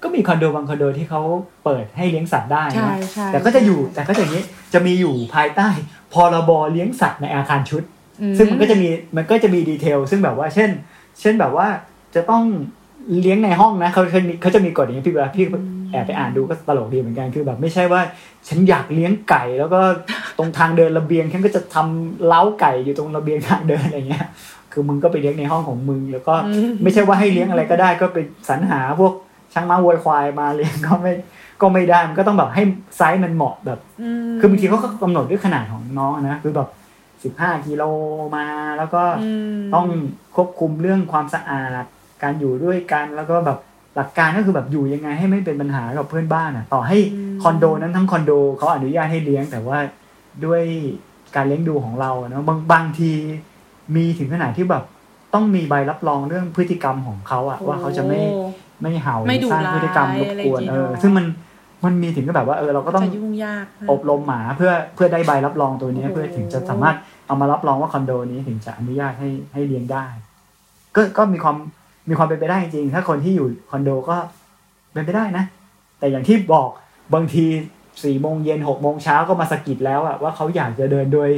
ก็มีคอนโดบางคอนโดที่เขาเปิดให้เลี้ยงสัตว์ได้ใช่นะใช่แต่ก็จะอยู่แต่ก็จะอย่างนี้จะมีอยู่ภายใต้พรบเลี้ยงสัตว์ในอาคารชุดอืซึ่งมันก็จะมีมันก็จะมีดีเทล ซึ่งแบบว่าเช่น เช่นแบบว่าจะต้องเลี้ยงในห้องนะเขาเขาเขาจะมีกฎอย่างนี้พี่เวลาพี่ แอบไปอ่านดูก็ตลกดีเหมือนกันคือแบบไม่ใช่ว่า ฉันอยากเลี้ยงไก่ แล้วก็ตรงทางเดินระเบียงฉันก็จะทำเล้าไก่อยู่ตรงระเบียงทางเดินอะไรเงี้ย คือมึงก็ไปเลี้ยงในห้องของมึง แล้วก็ไม่ใช่ว่าให้เลี้ยงอะไรก็ได้ ก็ไปสรรหาพวกช้างม้าวัวควายมาเลี้ยงก็ไม่ก็ไม่ได้มันก็ต้องแบบให้ไซส์มันเหมาะแบบมคือบางทีเขาก็กำหนดด้วยขนาดของน้องนะคือแบบสิบห้ากิโลมาแล้วก็มต้องควบคุมเรื่องความสะอาด การอยู่ด้วยกันแล้วก็แบบ หลักการก็คือแบบอยู่ยังไงให้ไม่เป็นปัญหากับเพื่อนบ้านอะ ต่อให้คอนโดนั้นทั้งคอนโดเขาอนุญาตให้เลี้ยง แต่ว่าด้วยการเลี้ยงดูของเราอะเนาะบางบางทีมีถึงขนาดที่แบบต้องมีใบรับรองเรื่องพฤติกรรมของเขาอะว่าเขาจะไม่โอ้ไม่เห่าหไม่รือสร้างดุร้ายพฤติกรรมรบกวนอะไรอย่างงี้เออเนอะซึ่งมันมันมีถึงก็แบบว่าเออเราก็ต้องจะยุ่งยากมากอบรมหมาเพื่อเพื่อได้ใบรับรองตัวนี้โอ้โหเพื่อถึงจะสามารถเอามารับรองว่าคอนโดนี้ถึงจะอนุญาตให้ให้เลี้ยงได้ ก็ก็มีความ มีความเป็นไปได้จริงๆถ้าคนที่อยู่คอนโดก็เป็นไปได้นะ แต่อย่างที่บอกบางทีสี่โมงเย็นหกโมงเช้าก็มาสะกิดแล้วอะว่าเขาอยากจะเดินโดย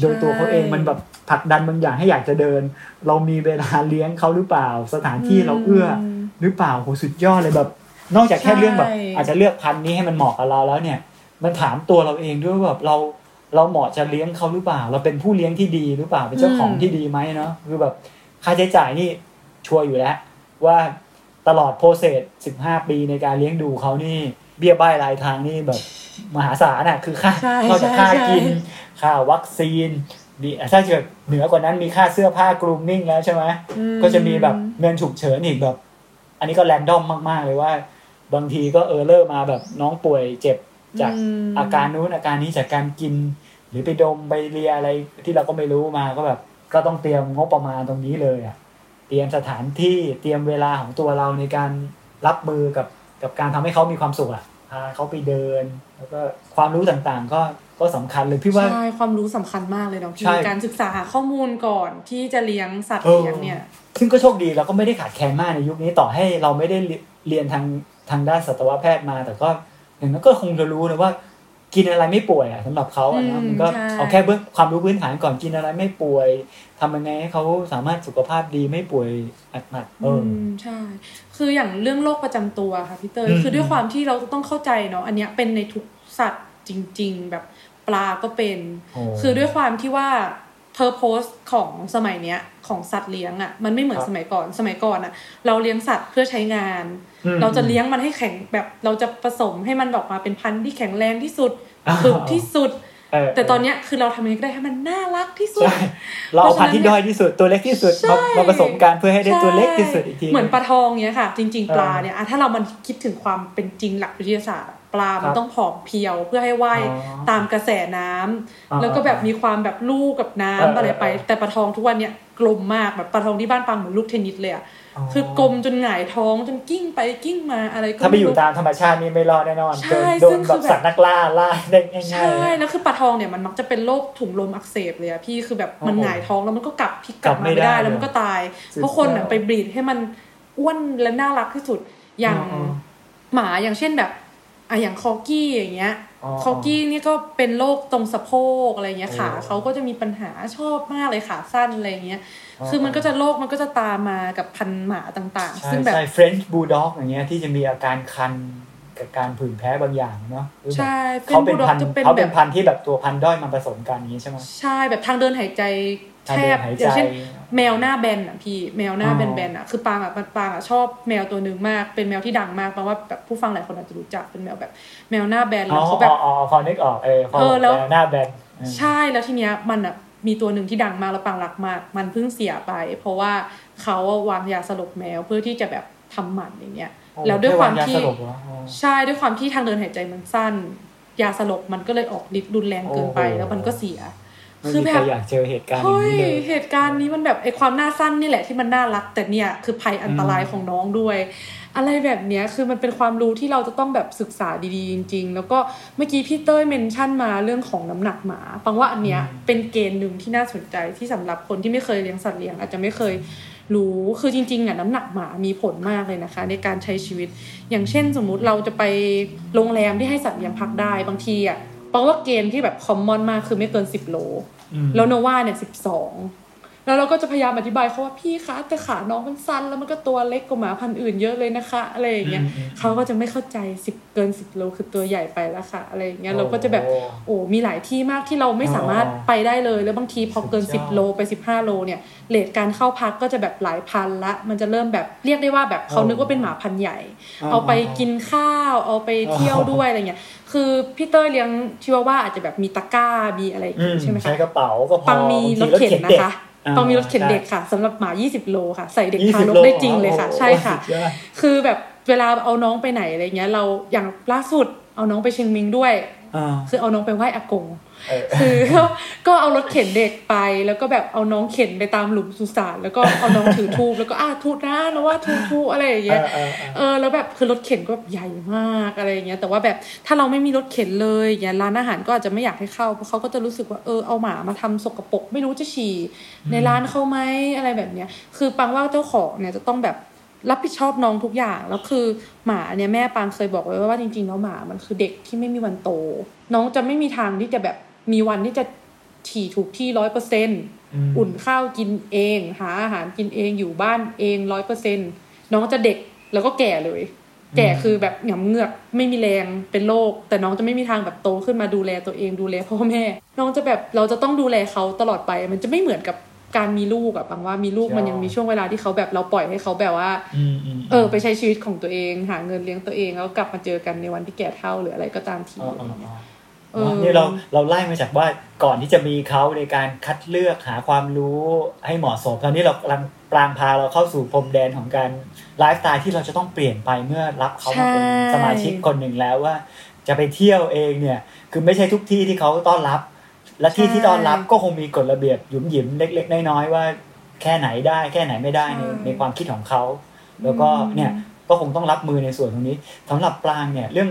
โดยตัวเขาเองมันแบบผลักดันบางอย่างให้อยากจะเดิน เรามีเวลาเลี้ยงเขาหรือเปล่า สถานที่เราเอื้อหรือเปล่าโหสุดยอดเลยแบบ นอกจากแค่ใช่เรื่องแบบ อาจจะเลือกพันธุ์นี้ให้มันเหมาะกับเราแล้วเนี่ย มันถามตัวเราเองด้วยว่าแบบเราเราเหมาะจะเลี้ยงเขาหรือเปล่า เราเป็นผู้เลี้ยงที่ดีหรือเปล่าเป็นเจ้าของที่ดีไหมเนาะคือแบบค่าใช้จ่ายนี่ ชัวร์อยู่แล้ว ว่าตลอด process 15ปีในการเลี้ยงดูเขานี่เบี้ยบ้ายรายทางนี่แบบมหาศาลน่ะคือค่าใช่นอกจากค่าใช่กิน ค่าวัคซีนมีถ้าเกิดเหนือกว่านั้นมีค่าเสื้อผ้า grooming แล้วใช่ไหมอืมก็จะมีแบบเงินฉุกเฉินอีกแบบ อันนี้ก็ random มาก ๆ เลยว่า บางทีก็ error มาแบบน้องป่วยเจ็บจากอืมอาการนู้นอาการนี้จากการกิน หรือไปดมไปเลียอะไรที่เราก็ไม่รู้มาก็แบบ ก็ต้องเตรียมงบประมาณตรงนี้เลยอะ เตรียมสถานที่เตรียมเวลาของตัวเราในการรับมือกับกับการทำให้เขามีความสุขอะพาเขาไปเดิน แล้วก็ความรู้ต่างๆ ก็ก็สำคัญเลยพี่ว่าใช่ความรู้สำคัญมากเลยเนาะพี่ใช่การศึกษาหาข้อมูลก่อนที่จะเลี้ยงสัตว์เออเลี้ยงเนี่ย ซึ่งก็โชคดีเราก็ไม่ได้ขาดแคลนมากในยุคนี้ต่อให้เราไม่ได้เรียนทางทางด้านสัตวแพทย์มา แต่ก็อย่างนั้นก็คงจะรู้นะว่า กินอะไรไม่ป่วยอะสำหรับเขาอะอืนะมมันก็ใช่เอาแค่เบื้องความรู้พื้นฐานก่อนกินอะไรไม่ป่วยทำยังไงให้เขาสามารถสุขภาพดีไม่ป่วยหนักๆเอออมใช่ คืออย่างเรื่องโรคประจำตัวค่ะพี่เตยอืมคือด้วยความที่เราต้องเข้าใจเนาะอันเนี้ยเป็นในทุกสัตว์จริง ๆ แบบปลาก็เป็นโอ้คือด้วยความที่ว่า เพอร์โพสของสมัยเนี้ยของสัตว์เลี้ยงอะ่ะมันไม่เหมือนครับสมัยก่อนสมัยก่อนอะ่ะ เราเลี้ยงสัตว์เพื่อใช้งานอืมเราจะเลี้ยงมันให้แข็งแบบเราจะผสมให้มันออกมาเป็นพันธุ์ที่แข็งแรงที่สุดอ่าฝึกที่สุดเออ แต่ตอนเนี้ยคือเราทำยังไงก็ได้ให้มันน่ารักที่สุดใช่เราเอาพันธุ์ที่ด้อยที่สุดตัวเล็กที่สุดมาใช่มาผสมกันเพื่อให้ได้ตัวเล็กที่สุดอีกทีเหมือนปลาทองเนี้ยค่ะ จริง ๆ ปลาเออเนี่ยอะถ้าเรามันคิดถึงความเป็นจริงหลักวิทยาศาสตร์อะปลา มันครับต้องผอมเพรียวเพื่อให้ว่ายอ๋อตามกระแสน้ำอ่าแล้วก็แบบมีความแบบลูกกับน้ำเออออะไรไปเออแต่ปลาทองทุกวันเนี่ยกลมมากแบบปลาทองที่บ้านปังเหมือนลูกเทนนิสเลยอะอ๋อ คือกลมจนหงายท้องจนกิ้งไปกิ้งมาอะไรก็ถ้าไปอยู่รู้ตามธรรมชาตินี่ไม่รอดแน่นอนใช่โดนโดซึ่นงแบคืบอแบบสัตว์นักล่าล่าได้ง่ายใช่ๆเลยแล้วคือปลาทองเนี่ยมันมักจะเป็นโรคถุงลมอักเสบเลยอะพี่คือแบบมันโอ้โหหงายท้องแล้วมันก็กลับพลิกกกลัลับบมาไม่ไม่ได้ได้แล้วเลยมันก็ตายสุดเพราะคนอะยอดไปบรีดให้มันอ้วนและน่ารักที่สุดอย่างอ๋อหมาอย่างเช่นแบบ อะอย่างคอกี้อย่างเงี้ยอ๋อคอกี้นี่ก็เป็นโรคตรงสะโพกอะไรเงี้ยโอ้ขาเขาก็จะมีปัญหาชอบมากเลยขาสั้นอะไรเงี้ยอ๋อคือมันก็จะโรคมันก็จะตามมากับพันธุ์หมาต่างๆใช่ซึ่งแบบใช่ French Bulldog อย่างเงี้ยที่จะมีอาการคันกับการผื่นแพ้บางอย่างเนาะหรือแบบใช่เขาเป็น French พัน Bulldog จะเป็นเขาเป็นแบบพันธุ์ที่แบบตัวพันธุ์ด้อยมาผสมกันอย่างงี้ใช่ไหมใช่แบบทางเดินหายใจทาง แคเดินบหายอย่างเช่นใจแมวหน้าแบนอะพี่แมวหน้าอ๋อแบนๆอะคือปางอะมันปางอะชอบแมวตัวหนึ่งมากเป็นแมวที่ดังมากแปลว่าแบบผู้ฟังหลายคนอาจจะรู้จักเป็นแมวแบบ แมวหน้าแบนอ๋อแล้วเขาแบบอ๋ออ๋อพอนึกออกเออพอเออแล้วหน้าแบนเออใช่แล้วทีเนี้ยมันอะมีตัวหนึ่งที่ดังมากแล้วปางรักมาก มันเพิ่งเสียไป เพราะว่าเขาอะวางยาสลบแมวเพื่อที่จะแบบทำหมันอย่างเงี้ยโอ้แล้วด้วยความแค่งยที่สลบเหรออ๋อใช่ด้วยความที่ทางเดินหายใจมันสั้น ยาสลบมันก็เลยออกฤทธิ์รุนแรงเกินไปโอ้โหแล้วมันก็เสีย ไม่คือมีแบใครบอยากเจอเหตุการณ์อย่าเฮ้งยนี้เลยเหตุการณ์นี้มันแบบไอความหน้าสั้นนี่แหละที่มันน่ารัก แต่เนี่ยคือภัยอันตรายอืมของน้องด้วย อะไรแบบเนี้ยคือมันเป็นความรู้ที่เราจะต้องแบบศึกษาดีๆ จริง ๆ แล้วก็เมื่อกี้พี่เต้ยเมนชั่นมาเรื่องของน้ำหนักหมาฟังว่าอันเนี้ยเป็นเกณฑ์หนึ่งที่น่าสนใจที่สำหรับคนที่ไม่เคยเลี้ยงสัตว์เลี้ยงอาจจะไม่เคยรู้คือจริงๆอะน้ำหนักหมามีผลมากเลยนะคะ ในการใช้ชีวิต อย่างเช่นสมมุติเราจะไปโรงแรมที่ให้สัตว์เลี้ยงพักได้บางทีอะ ฟังว่าเกณฑ์ที่แบบคอมมอนมากคือไม่เกิน10โลอืมแล้วโนวาเนี่ยสิบสอง แล้วเราก็จะพยายามอธิบายเขาว่าพี่คะแต่ขาน้องมันสั้นแล้วมันก็ตัวเล็กกว่าหมาพันธุ์อื่นเยอะเลยนะคะ อะไรอย่างเงี้ยอืมอืมเขาก็จะไม่เข้าใจสิบเกินสิบโลคือตัวใหญ่ไปแล้วค่ะ อะไรอย่างเงี้ยเราก็จะแบบโอ้โอ้มีหลายที่มากที่เราไม่สามารถอ๋อไปได้เลย แล้วบางทีพอเกินสุสิดบยอดโลไปสิบห้าโลเนี่ยเลทการเข้าพักก็จะแบบหลายพันละ มันจะเริ่มแบบเรียกได้ว่าแบบเขานึกว่าเป็นหมาพันธุ์ใหญ่อ๋อเอาไปกินข้าว เอาไปเที่ยวอ๋อด้วยอะไรเงี้ยคือพี่เต้ยเลี้ยงชิวาว่าอาจจะแบบมีตะกร้ามีอะไรอย่างอืมงี้ใช่ไหมคะใช้กระเป๋าก็พอปังมีรถเข็นบางทีนะคะ อ่าปังมีรถเข็นใช่เด็กค่ะสำหรับหมา 20 โลค่ะ ใส่เด็ก20ทารกโลได้จริงเลยค่ะโอ้โหใช่ค่ะสุดยอดคือแบบเวลาเอาน้องไปไหนอะไรเงี้ย เราอย่างล่าสุดเอาน้องไปเชียงมิงด้วยอ่าคือเอาน้องไปไหว้อากงเออ คือก็ก็เอารถเข็นเด็กไปแล้วก็แบบเอาน้องเข็นไปตามหลุมสุสานแล้วก็เอาน้องถือทูบแล้วก็อะทูบนะนะว่าทูบทูบอะไรอย่างเงี้ยเออเออเออเออแล้วแบบคือรถเข็นก็แบบใหญ่มากอะไรอย่างเงี้ยแต่ว่าแบบถ้าเราไม่มีรถเข็นเลยอย่างเงี้ยร้านอาหารก็อาจจะไม่อยากให้เข้าเพราะเขาก็จะรู้สึกว่าเออเอาหมามาทำสกปรกไม่รู้จะฉี่ในร้านเขาไหมอะไรแบบเนี้ยคือปังว่าเจ้าของเนี่ยจะต้องแบบรับผิดชอบน้องทุกอย่างแล้วคือหมาเนี่ยแม่ปางเคยบอกไว้ว่าจริงๆแล้วหมามันคือเด็กที่ไม่มีวันโต น้องจะไม่มีทางที่จะแบบ มีวันที่จะฉี่ถูกที่ร้อยเปอร์เซ็นต์มอุ่นข้าวกินเอง หาอาหารกินเองอยู่บ้านเองร้อยเปอร์เซ็นน้องจะเด็กแล้วก็แก่เลย แก่คือแบบหงำเหงือกไม่มีแรงเป็นโรคแต่น้องจะไม่มีทางแบบโตขึ้นมาดูแลตัวเองดูแลพ่อแม่ น้องจะแบบเราจะต้องดูแลเขาตลอดไป มันจะไม่เหมือนกับการมีลูกอะบางว่ามีลูกมันยังมีช่วงเวลาที่เขาแบบเราปล่อยให้เขาแบบว่าอืมอืมเออ ไปใช้ชีวิตของตัวเอง หาเงินเลี้ยงตัวเองแล้วกลับมาเจอกันในวันที่แก่เท่าหรืออะไรก็ตามที อ๋ออ๋ออ๋อเออนี่เราเราไล่มาจากว่าก่อนที่จะมีเขาในการคัดเลือกหาความรู้ให้เหมาะสมตอนนี้เรากำลังปรางพาเราเข้าสู่พรมแดนของการไลฟ์สไตล์ที่เราจะต้องเปลี่ยนไปเมื่อรับเขามาเป็นใช่สมาชิกคนหนึ่งแล้วว่า จะไปเที่ยวเองเนี่ย คือไม่ใช่ทุกที่ที่เขาต้อนรับ และที่ที่ต้อนรับก็คงมีกฎระเบียบหยุมหยิมเล็ก ๆ น้อยๆว่า แค่ไหนได้แค่ไหนไม่ได้ในในความคิดของเขา แล้วก็เนี่ยก็คงต้องรับมือในส่วนตรงนี้สำหรับปรางเนี่ยเรื่อง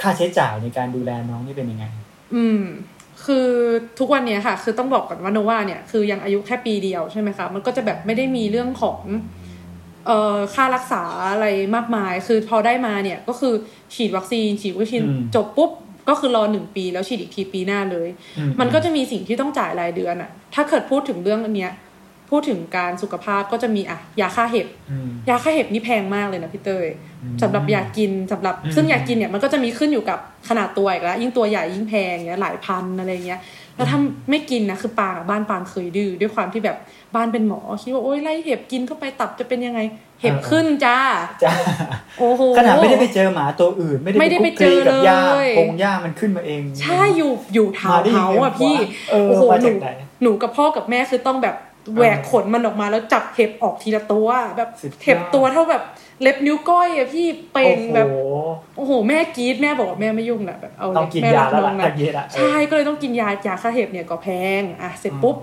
ค่าใช้จ่ายในการดูแลน้องนี่เป็นยังไง อืม คือทุกวันเนี้ยค่ะ คือต้องบอกก่อนว่าโนวาเนี่ยคือยังอายุแค่ปีเดียวใช่ไหมคะมันก็จะแบบไม่ได้มีเรื่องของเอ่อค่ารักษาอะไรมากมาย คือพอได้มาเนี่ยก็คือฉีดวัคซีน ฉีดวัคซีนอืมจบปุ๊บก็คือรอหนึ่งปีแล้วฉีดอีกทีปีหน้าเลยอืมมันก็จะมีสิ่งที่ต้องจ่ายรายเดือนอะถ้าเกิดพูดถึงเรื่องอันเนี้ย พูดถึงการสุขภาพก็จะมีอะยาฆ่าเห็บอืมยาฆ่าเห็บนี่แพงมากเลยนะพี่เตยอืมสำหรับยากินสำหรับอืมซึ่งยากินเนี่ยมันก็จะมีขึ้นอยู่กับขนาดตัวอีกแล้วยิ่งตัวใหญ่ยิ่งแพงเงี้ยหลายพันอะไรเงี้ยแล้วถ้าไม่กินนะคือปางอะบ้านปางเคยดื้อด้วยความที่แบบบ้านเป็นหมอคิดว่าโอ๊ยไล่เห็บกินเข้าไปตับจะเป็นยังไง เห็บขึ้นจ้าจ้าโอ้โหขนาดไม่ได้ไปเจอหมาตัวอื่น ไม่ได้ไม่ได้ไปไปคุกคลีกับเจอหญ้าเลยพงหญ้ามันขึ้นมาเองใช่อยู่อยู่เท้ามาได้ยังเท้าไงอะพี่วะเออโอ้โหมาหจานูกไหนหนูกับพ่อกับแม่คือต้องแบบ แหวกขนมันออกมาแล้วจับเห็บออกทีละตัวแบบสุดยอดเห็บตัวเท่าแบบเล็บนิ้วก้อยอะพี่เป่งแบบโอ้โหโอ้โห แม่กรีดแม่บอกว่าแม่ไม่ยุ่งแหละแบบเอาต้องกินแม่ยารับแล้วน้ล่ะองถ้านะเย็นอะใช่ก็เลยต้องกินยายาฆ่าเห็บเนี่ยก็แพงอะเสร็จปุ๊บ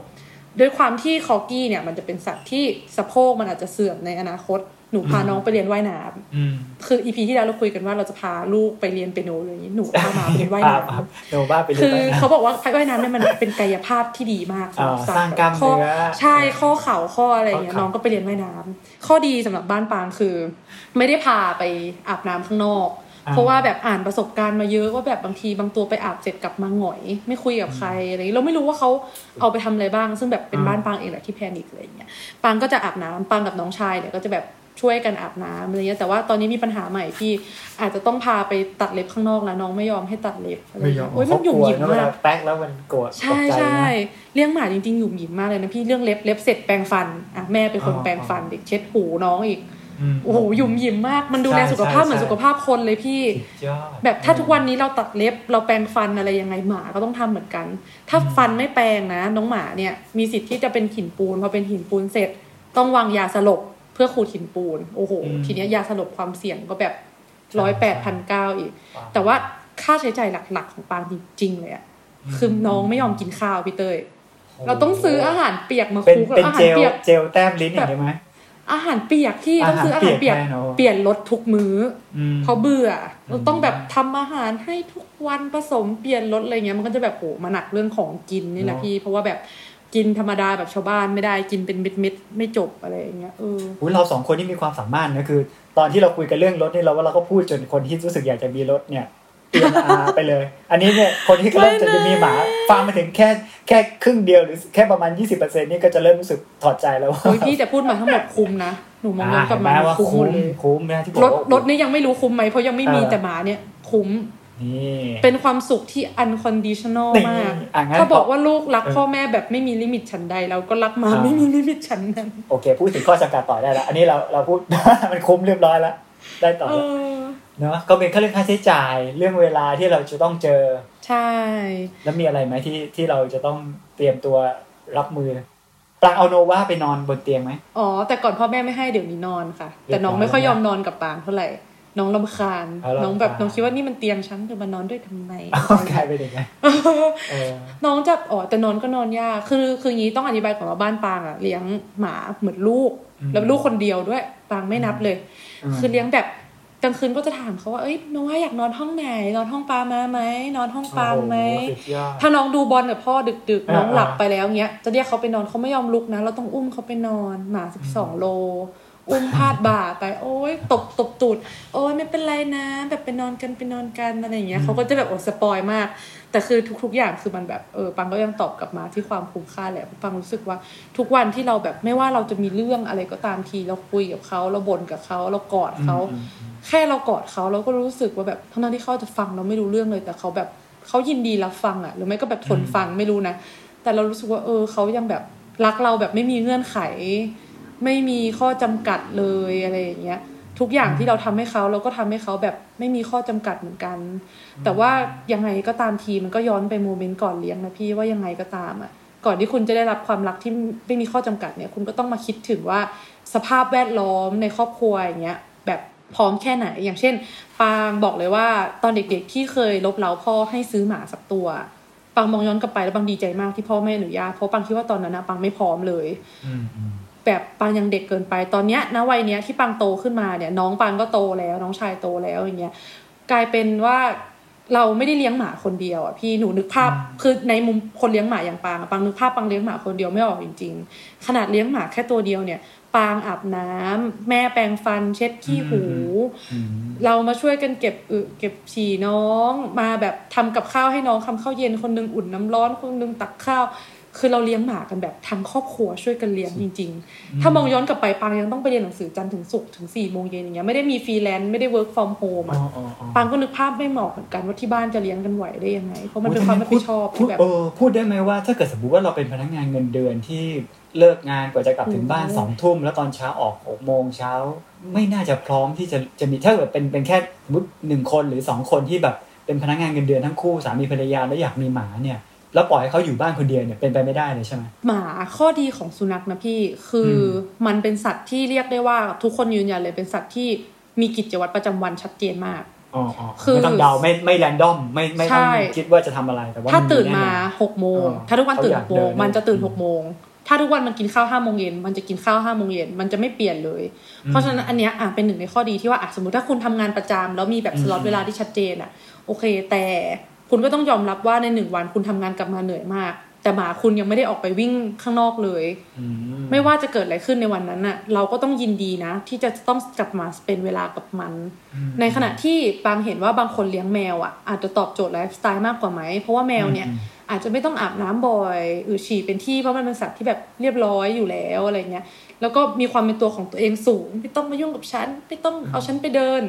ด้วยความที่คอกี้เนี่ยมันจะเป็นสัตว์ที่สะโพกมันอาจจะเสื่อมในอนาคต หนูพาน้องไปเรียนว่ายน้ำอืมคืออีพีที่แล้วเราคุยกันว่าเราจะพาลูกไปเรียนเปียโนเลยางนี้หนูพาหมาไปเรียนว่ายน้ำครับโนบ้าไปเลยคือไปนะเขาบอกว่าว่ายน้ำเนี่ยมันเป็นกายภาพที่ดีมากสำหรับอ่าสัตว์สร้างกล้ามข้อเนื้อใช่ข้อเข่าข้ออะไรอย่างเงี้ยข้อเข่าน้องก็ไปเรียนว่ายน้ำข้อดีสำหรับบ้านปางคือ ไม่ได้พาไปอาบน้ำข้างนอกเพราะว่าแบบอ่านประสบการณ์มาเยอะว่าแบบบางทีบางตัวไปอาบเสร็จกลับมาหงอย ไม่คุยกับใครอะไรอย่างเงี้ยเราไม่รู้ว่าเขาเอาไปทำอะไรบ้าง ซึ่งแบบเป็นบ้านปางเองแหละที่แพนิคอะไรอย่างเงี้ยปางก็จะอาบน้ำปางกับน้องชายเนี่ยก็จะแบบ ช่วยกันอาบน้ำอะไรเงี้ยแต่ว่าตอนนี้มีปัญหาใหม่ที่อาจจะต้องพาไปตัดเล็บข้างนอกแล้วน้องไม่ยอมให้ตัดเล็บอะไรไม่ยเงี้อมยโอ้ยมันหยุ่มหยิมเขกลัวนะเวมาลากแป๊กแล้วมันโกรธตใช่กใจใช่นะเลี้ยงหมาจริงๆหยุ่มหยิมมากเลยนะพี่เรื่องเล็บเล็บเสร็จแปรงฟันอะแม่เป็นคนอ๋อแปรงฟันเด็กเช็ดหูน้องอีกมโอ้โหหยุ่มหยิมมาก มันดูแลใช่สุขภาพใช่เหมือนสุขภาพคนเลยพี่สุดยอดแบบถ้าทุกวันนี้เราตัดเล็บเราแปรงฟันอะไรยังไงหมาก็ต้องทำเหมือนกัน ถ้าฟันไม่แปรงนะ น้องหมาเนี่ยมีสิทธิ์ที่จะเป็นหินปูนพอเป็นหินปูนเสร็จ ต้องวางยาสลบ เพื่อขูดหินปูน โอ้โหอืมทีเนี้ยยาสลบความเสี่ยงก็แบบใช่ร้อยแปดพันเก้าอีกว้าวแต่ว่าค่าใช้จ่ายหลักๆ ของปางจริงๆเลยอะคือน้องไม่ยอมกินข้าวพี่เตย เราต้องซื้ออาหารเปียกมาเป็นคลุกเป็นอาหาเจรลเปียกเจลแต้มลิ้นอย่างนี้ไหมอาหารเปียกที่ต้องซื้ออาอาหารหารเปียกเปียกแน่นอนเปลี่ยนรสทุกมื้ออืมเพราะเบื่อเราต้องแบบทำอาหารให้ทุกวันผสมเปลี่ยนรสอะไรเงี้ยมันก็จะแบบโอ้มาหนักเรื่องของกินนี่แหละเนอะพี่ เพราะว่าแบบ กินธรรมดาแบบชาวบ้านไม่ได้กินเป็นเม็ดๆไม่จบอะไรอย่างเงี้ยเอออุ๊ยเราสองคนที่มีความสามารถนะคือ ตอนที่เราคุยกันเรื่องรถนี่เราว่าเราก็พูดจนคนที่รู้สึกอยากจะมีรถเนี่ยเตรียมอาไปเลย อันนี้เนี่ยคนที่เริ่มจะมีหมาฟังมาถึงแค่แค่ครึ่งเดียวหรือแค่ประมาณ 20%นี่ก็จะเริ่มรู้สึกถอดใจแล้วว่าโอ้ยพี่แต่พูดมาทั้งหมดคุ้มนะหนูมองย้อนกลับมาอ่าเห็นไหว่าคุ้มหมคุ้ดมเลยคุ้มนะที่บอกรถว่ารถนี่ยังไม่รู้คุ้มไหมเพราะยังไม่มีเออแต่หมาเนี่ยคุ้มนี่ เป็นความสุขที่ unconditional นี่มากอะงั้นถ้าบอกว่าลูกรักเออพ่อแม่แบบไม่มีลิมิตฉันใด เราก็รักหมาอ่าไม่มีลิมิตฉันนั้น โอเค พูดถึงข้อจำกัดต่อได้แล้ว อันนี้เราเราพูดมันคุ้มเรียบร้อยแล้ว ได้ต่อเอแล้วอเนาะก็เป็นแค่เรื่องค่าใช้จ่ายเรื่องเวลาที่เราจะต้องเจอ ใช่ แล้วมีอะไรไหมที่ที่เราจะต้องเตรียมตัวรับมือปรางเอาโนวาไปนอนบนเตียงไหมอ๋อแต่ก่อนพ่อแม่ไม่ให้เดี๋ยวนี้นอนค่ะเรียบร้อยแต่น้องไม่ค่อยยอมนอนกับปางเท่าไหร่ น้องรำคาญเอารำคาญ น้องแบบน้องคิดว่านี่มันเตียงฉันเธอมานอนด้วยทำไมกลายเป็นยังไงเออน้องจะอ๋อแต่นอนก็นอนยากคือคืออย่างนี้ต้องอธิบายก่อนว่าบ้านปางอะเลี้ยงหมาเหมือนลูกอืมแล้วลูกคนเดียวด้วย ปางไม่นับเลยอืมคือเลี้ยงแบบกลางคืนก็จะถามเขาว่า เอ้ยน้องว่าอยากนอนห้องไหน นอนห้องปามาไหม นอนห้องปามไหมโอ้โสุดยอดถ้าน้องดูบอลกับพ่อดึกๆอ่าน้องหลับไปแล้วเงี้ย จะเรียกเขาไปนอนเขาไม่ยอมลุกนะ เราต้องอุ้มเขาไปนอน หมาสิบสองโล อุ้มพาดบ่าไป โอ้ยตบตบตูดโอ้ยไม่เป็นไรนะ แบบไปนอนกันไปนอนกันอะไรอย่างเงี้ยเขาก็จะแบบโอ้สปอยมาก แต่คือทุก ๆ อย่างคือมันแบบเออปังก็ยังตอบกลับมาที่ความคุ้มค่าแหละปังรู้สึกว่าทุกวันที่เราแบบไม่ว่าเราจะมีเรื่องอะไรก็ตามทีเราคุยกับเขาเราบ่นกับเขาเรากอดเขาอืมอืมแค่เรากอดเขาเราก็รู้สึกว่าแบบทั้งๆที่เขาจะฟังเราไม่รู้เรื่องเลย แต่เขาแบบเขายินดีรับฟังอะหรือไม่ก็แบบทนฟังไม่รู้นะแต่เรารู้สึกว่าเออเขายังแบบรักเราแบบไม่มีเงื่อนไข ไม่มีข้อจำกัดเลยอะไรอย่างเงี้ยทุกอย่างที่เราทำให้เขาเราก็ทำให้เขาแบบไม่มีข้อจำกัดเหมือนกัน แต่ว่ายังไงก็ตามทีมันก็ย้อนไปโมเมนต์ก่อนเลี้ยงนะพี่ว่ายังไงก็ตามอะก่อนที่คุณจะได้รับความรักที่ไม่มีข้อจำกัดเนี่ยคุณก็ต้องมาคิดถึงว่าสภาพแวดล้อมในครอบครัวอย่างเงี้ยแบบพร้อมแค่ไหน อย่างเช่น ปางบอกเลยว่าตอนเด็กๆที่เคยลบเล้าพ่อให้ซื้อหมาสักตัวปังมองย้อนกลับไปแล้วปังดีใจมากที่พ่อแม่อนุญาตเพราะปังคิดว่าตอนนั้นนะปังไม่พร้อมเลย แบบปังยังเด็กเกินไปตอนเนี้ยณวัยเนี้ยที่ปังโตขึ้นมาเนี่ย น้องปังก็โตแล้วน้องชายโตแล้วอย่างเงี้ยกลายเป็นว่าเราไม่ได้เลี้ยงหมาคนเดียวอะพี่หนูนึกภาพคือในมุมคนเลี้ยงหมาอย่างปังอะปังนึกภาพปังเลี้ยงหมาคนเดียวไม่ออกจริง ๆ ขนาดเลี้ยงหมาแค่ตัวเดียวเนี่ย ปางอาบน้ำแม่แปรงฟัน เช็ดขี้หูอืมเรามาช่วยกันเก็บอึเก็บฉี่น้อง มาแบบทำกับข้าวให้น้องทำข้าวเย็นคนหนึงอุ่นน้ำร้อนคนหนึงตักข้าว คือเราเลี้ยงหมากันแบบทั้งครอบครัวช่วยกันเลี้ยงจริง ๆ ถ้ามองย้อนกลับไปปังยังต้องไปเรียนหนังสือจันทร์ถึงศุกร์ถึงสี่โมงเย็นอย่างเงี้ยไม่ได้มีฟรีแลนซ์ไม่ได้ work from home อ๋ออะอ๋ออ๋อปังก็นึกภาพไม่เหมาะเหมือนกันว่าที่บ้านจะเลี้ยงกันไหวได้ยังไง เพราะมันเป็นความรับผิดชอบพูที่ดแบบเออพูดได้ไหมว่าถ้าเกิดสมมติว่าเราเป็นพนักงานเงินเดือนที่เลิกงานกว่าจะกลับถึงบ้านโอ้โหสองทุ่มแล้วตอนเช้าออกหกโมงเช้า ไม่น่าจะพร้อมที่จะจะมีถ้าเกิดเป็นเป็นแค่สมมติหนึ่งคนหรือสองคนที่แบบเป็นพนักงานเงินเดือนทั้งคู่สามีภรรยาแล้วอยากมีหมาเนี่ย แล้วปล่อยให้เขาอยู่บ้านคนเดียวเนี่ยเป็นไปไม่ได้เลยใช่ไหมหมาข้อดีของสุนัขนะพี่คืออมมันเป็นสัตว์ที่เรียกได้ว่าทุกคนยืนยันเลยเป็นสัตว์ที่มีกิจวัตรประจำวันชัดเจนมากอ๋ออ๋อคือไม่ต้องเดาไม่ไม่แรนดอมไม่ไม่ต้องใช่คิดว่าจะทำอะไรแต่ว่าถ้าตื่นแอมาหกโมงอ๋อถ้าทุกวันตื่นเขาหอยากกโมงเดินมันจะตื่นอืมหกโมงถ้าทุกวันมันกินข้าวห้าโมงเย็นมันจะกินข้าวห้าโมงเย็นมันจะไม่เปลี่ยนเลย เพราะฉะนั้นอันเนี้ยอะเป็นหนึ่งในข้อดีที่ว่าอะสมมติถ้าคุณทำงานประจำแล้วมีแบบสล็อตอืมเวลาที่ชัดเจนอะโอเคแต่ คุณก็ต้องยอมรับว่าในหนึ่งวันคุณทำงานกลับมาเหนื่อยมาก แต่หมาคุณยังไม่ได้ออกไปวิ่งข้างนอกเลยอืมไม่ว่าจะเกิดอะไรขึ้นในวันนั้นน่ะ เราก็ต้องยินดีนะ ที่จะต้องกลับมาเป็นเวลากับมัน ในขณะที่ปางเห็นว่าบางคนเลี้ยงแมวอะอาจจะตอบโจทย์ไลฟ์สไตล์มากกว่าไหมเพราะว่าแมวเนี่ยอืมอาจจะไม่ต้องอาบน้ำบ่อยอือฉี่เป็นที่เพราะมันเป็นสัตว์ที่แบบเรียบร้อยอยู่แล้วอะไรเงี้ย แล้วก็มีความเป็นตัวของตัวเองสูง ไม่ต้องมายุ่งกับฉันไม่ต้องเอาฉันไปเดิน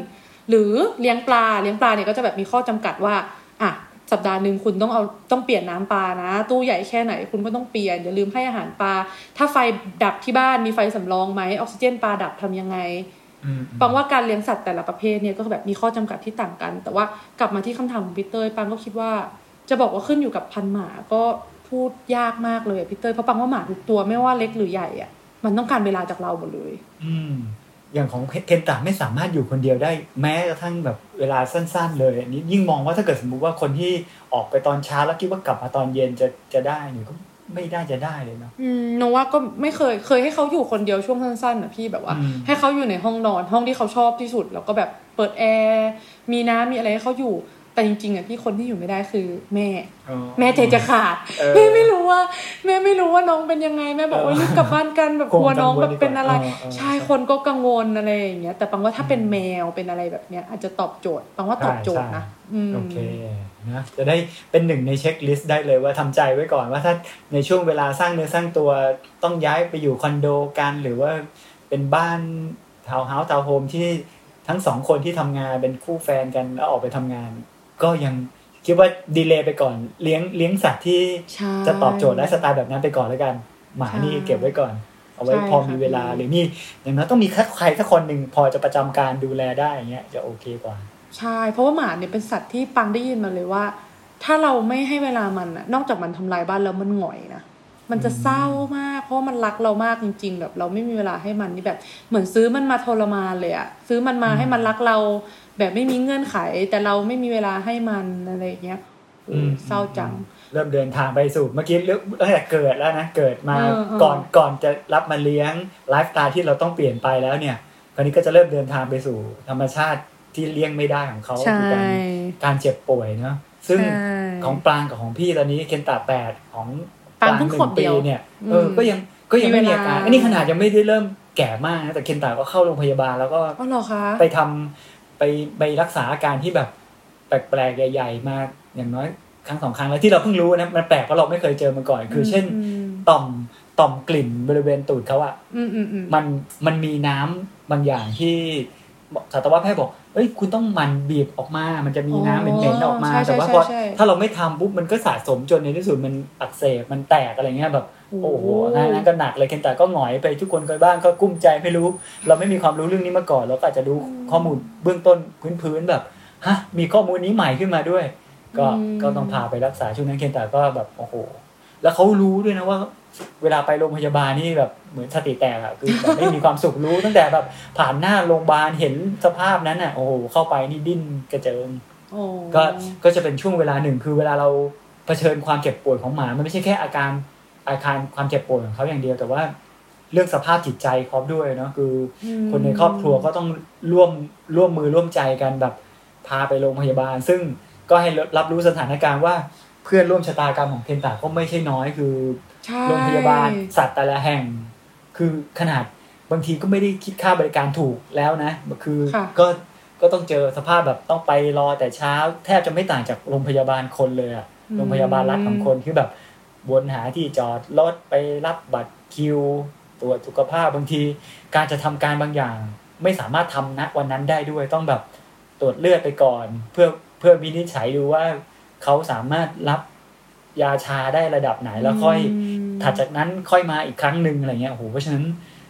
หรือเลี้ยงปลาเลี้ยงปลาเนี่ยก็จะแบบมีข้อจำกัดว่าอะ สัปดาห์หนึ่งคุณต้องเอาต้องเปลี่ยนน้ำปลานะ ตู้ใหญ่แค่ไหนคุณก็ต้องเปลี่ยนอย่าลืมให้อาหารปลาถ้าไฟดับที่บ้านมีไฟสำรองไหมออกซิเจนปลาดับทำยังไงอืมปังว่าการเลี้ยงสัตว์แต่ละประเภทเนี่ยก็แบบมีข้อจำกัดที่ต่างกัน แต่ว่ากลับมาที่คำถามของพี่เตยปังก็คิดว่า จะบอกว่าขึ้นอยู่กับพันธุ์หมาก็พูดยากมากเลยอะพี่เตยเพราะปังว่าหมาทุกตัวไม่ว่าเล็กหรือใหญ่อะมันต้องการเวลาจากเราหมดเลย อืม อย่างของเคนตะไม่สามารถอยู่คนเดียวได้ แม้กระทั่งแบบเวลาสั้น ๆ เลยอันนี้ยิ่งมองว่าถ้าเกิดสมมุติว่าคนที่ออกไปตอนเช้าแล้วคิดว่ากลับมาตอนเย็นจะจะได้เนี่ยก็ไม่ได้จะได้เลยเนาะอืมโนว่าก็ไม่เคยเคยให้เขาอยู่คนเดียวช่วงสั้นๆนะพี่แบบว่าอืมให้เขาอยู่ในห้องนอนห้องที่เขาชอบที่สุด แล้วก็แบบเปิดแอร์มีน้ำมีอะไรให้เขาอยู่ แต่จริงๆอะพี่คนที่อยู่ไม่ได้คือแม่อ๋อแม่ใจจะขาดเออแม่ไม่รู้ว่า แม่ไม่รู้ว่าน้องเป็นยังไงแม่บอกว่ารีบกลับบ้านกันแบบกลัวน้องแบบเป็นอะไรเออเออใช่คนก็กังวลอะไรอย่างเงี้ยแต่ปังว่าถ้าเป็นแมวเป็นอะไรแบบเนี้ย อาจจะตอบโจทย์ปังว่าตอบโจทย์นะอืมโอเคนะจะได้เป็นหนึ่งใน checklist ได้เลยว่าทำใจไว้ก่อนว่าถ้าในช่วงเวลาสร้างเนื้อสร้างตัวต้องย้ายไปอยู่คอนโดกันหรือว่าเป็นบ้านทาวน์เฮาส์ทาวน์โฮมที่ทั้งสองคนที่ทำงานเป็นคู่แฟนกันแล้วออกไปทำงาน ก็ยังคิดว่า delay ไปก่อนเลี้ยงเลี้ยงสัตว์ที่ใช่จะตอบโจทย์ไลฟ์สไตล์แบบนั้นไปก่อนแล้วกัน หมานี่ใช่เก็บไว้ก่อน เอาไว้ใช่พอค่ะมีเวลาหรือมีอย่างน้อยต้องมีใครสักคนหนึ่งพอจะประจำการดูแลได้อย่างเงี้ยจะโอเคกว่า ใช่ เพราะว่าหมาเนี่ยเป็นสัตว์ที่ปังได้ยินมาเลยว่า ถ้าเราไม่ให้เวลามันอะนอกจากมันทำลายบ้านแล้วมันหงอยนะมันจะเศร้ามาก เพราะว่ามันรักเรามากจริง ๆ แบบเราไม่มีเวลาให้มันนี่แบบ เหมือนซื้อมันมาทรมานเลยอะซื้อมันมาอืมให้มันรักเรา แบบไม่มีเงื่อนไข แต่เราไม่มีเวลาให้มันอะไรอย่างเงี้ยเอออมเศร้าจัง เริ่มเดินทางไปสู่เมื่อกี้เรื่องตั้งแต่เกิดแล้วนะเกิดมาเออเออก่อนก่อนจะรับมาเลี้ยงไลฟ์สไตล์ที่เราต้องเปลี่ยนไปแล้วเนี่ย คราวนี้ก็จะเริ่มเดินทางไปสู่ธรรมชาติที่เลี้ยงไม่ได้ของเขาใช่คือการการเจ็บป่วยเนาะซึ่งใช่ของปรางกับของพี่ตอนนี้เคนตาแปดของปรางเพิ่งหขวนึ่บงเดีปียวเนี่ยอืมเออก็ยังก็ยังไม่มีมีเวลาอาการอันนี้ขนาดยังไม่ได้เริ่มแก่มากนะแต่เคนตาก็เข้าโรงพยาบาลแล้วก็อ๋อเหรอคะไปทำ ไปไปรักษาอาการที่แบบแปลกๆใหญ่ ๆ มาอย่างน้อยครั้งสองครั้งแล้วที่เราเพิ่งรู้นะมันแปลกเพราะเราไม่เคยเจอมาก่อน คือ เช่นมต่อมต่อมกลิ่นบริเวณตูดเขาอะอืมอืมอืมมันมันมีน้ำบางอย่างที่สัตวแพทย์บอก เอ้ยคุณต้องหมันบีบออกมา มันจะมีน้ำเหม็นๆออกมาใช่ใช่แต่ว่าใช่พอใช่ถ้าเราไม่ทำปุ๊บมันก็สะสมจนในที่สุดมันอักเสบมันแตกอะไรเงี้ยแบบโอ้โอ้โหโหนั่นก็หนักเลยเคนแต่ก็หงอยไปทุกคนเคยบ้างก็กุ้มใจไม่รู้ เราไม่มีความรู้เรื่องนี้มาก่อนเราก็อาจจะดูข้อมูลเบื้องต้นพื้นๆแบบฮะมีข้อมูลนี้ใหม่ขึ้นมาด้วย ก็ก็ต้องพาไปรักษาช่วงนั้นเคนแต่ก็แบบโอ้โห แล้วเขารู้ด้วยนะว่า เวลาไปโรงพยาบาลนี่แบบเหมือนสติแตกอะคือแบบไม่มีความสุขรู้ตั้งแต่แบบผ่านหน้าโรงพยาบาลเห็นสภาพนั้นอะโอ้โหเข้าไปนี่ดิ้นกระเจิงโอ้ก็ก็จะเป็นช่วงเวลาหนึ่งคือเวลาเราเผชิญความเจ็บป่วยของหมา มันไม่ใช่แค่อาการอาการความเจ็บป่วยของเขาอย่างเดียวแต่ว่าเรื่องสภาพจิตใจเขาด้วยเนาะคืออคนในครอบครัวก็ต้องร่วมร่วมมือร่วมใจกันแบบพาไปโรงพยาบาล ซึ่งก็ให้รับรู้สถานการณ์ว่า เพื่อนร่วมชะตากรรมของเคนตาก็ไม่ใช่น้อยคือใช่โรงพยาบาลสัตว์แต่ละแห่ง คือขนาดบางทีก็ไม่ได้คิดค่าบริการถูกแล้วนะคือค่ะก็ก็ต้องเจอสภาพแบบต้องไปรอแต่เช้า แทบจะไม่ต่างจากโรงพยาบาลคนเลยอะโรงพยาบาลรัฐของคนคือแบบวนหาที่จอดรถไปรับบัตรคิวตรวจสุขภาพบางที การจะทำการบางอย่าง ไม่สามารถทำณวันนั้นได้ด้วยต้องแบบตรวจเลือดไปก่อน เพื่อเพื่อวินิจฉัยดูว่า เขาสามารถรับยาชาได้ระดับไหนแล้วค่อยมถัดจากนั้นค่อยมาอีกครั้งหนึ่งอะไรเงี้ยโอ้โหเพราะฉะนั้น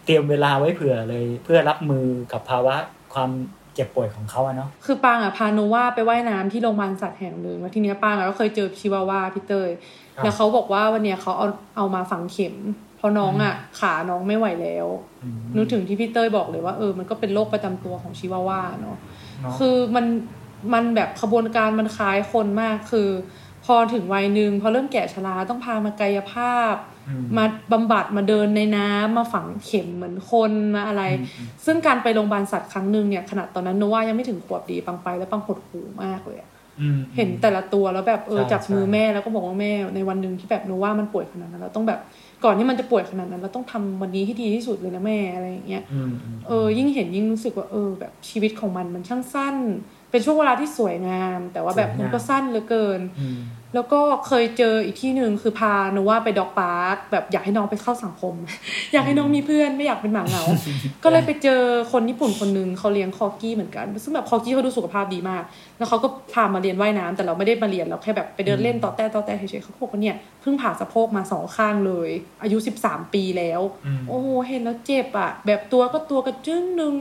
เตรียมเวลาไว้เผื่อเลย เพื่อรับมือกับภาวะความเจ็บป่วยของเขาอะเนาะคือปางอะพาโนว่าไปว่ายน้ำที่โรงพยาบาลสัตว์แห่งหนึ่งแล้วทีเนี้ยปางอะก็เคยเจอชิวาว่าพี่เตยครับแล้วเขาบอกว่าวันเนี้ยเขาเอาเอามาฝังเข็มเพราะน้องอะ ขาน้องไม่ไหวแล้วมนึกถึงที่พี่เต้ยบอกเลยว่าเออมันก็เป็นโรคประจำตัวของชิวาว่าเนาะเนาะคือมัน มันแบบขบวนการมันคล้ายคนมากคือ พอถึงวัยหนึ่งพอเริ่มแก่ชราต้องพามากายภาพอืมมาบำบัดมาเดินในน้ำมาฝังเข็มเหมือนคนมาอะไรอืมอืมซึ่งการไปโรงพยาบาลสัตว์ครั้งหนึ่งเนี่ยขนาดตอนนั้นโนว่ายังไม่ถึงขวบดีปังไปแล้วปังหดหูมากเลยอะอืมเห็นแต่ละตัวแล้วแบบเออใช่จับมือใช่แม่แล้วก็บอกว่าแม่ในวันหนึ่งที่แบบโนว่ามันป่วยขนาดนั้นเราต้องแบบก่อนที่มันจะป่วยขนาดนั้น เราต้องทำวันนี้ให้ดีที่สุดเลยนะแม่อะไรอย่างเงี้ยอืมมเออยิ่งเห็นยิ่งรู้สึกว่าเออแบบชีวิตของมันมันช่างสั้น เป็นช่วงเวลาที่สวยงาม แต่ว่าแบบมันก็สั้นเหลือเกินอืมแล้วก็เคยเจออีกที่หนึ่งคือพาโนว่าไปด็อกพาร์คแบบอยากให้น้องไปเข้าสังคม อยากให้น้องมีเพื่อนไม่อยากเป็นหมาเหงา ก็เลยไปเจอคนญี่ปุ่นคนหนึ่งเขาเลี้ยงคอกี้เหมือนกัน ซึ่งแบบคอกี้เขาดูสุขภาพดีมาก แล้วเขาก็พามาเรียนว่ายน้ำแต่เราไม่ได้มาเรียนเราแค่แบบไปเดินเล่นต่อแต่ต่อแต่เฉยๆเขาบอกว่าเนี่ยเพิ่งผ่าสะโพกมาสองข้างเลย อายุ 13 ปีแล้วอืมโอ้โหเห็นแล้วเจ็บอะแบบตัวก็ตัวกระจึ้งหนึง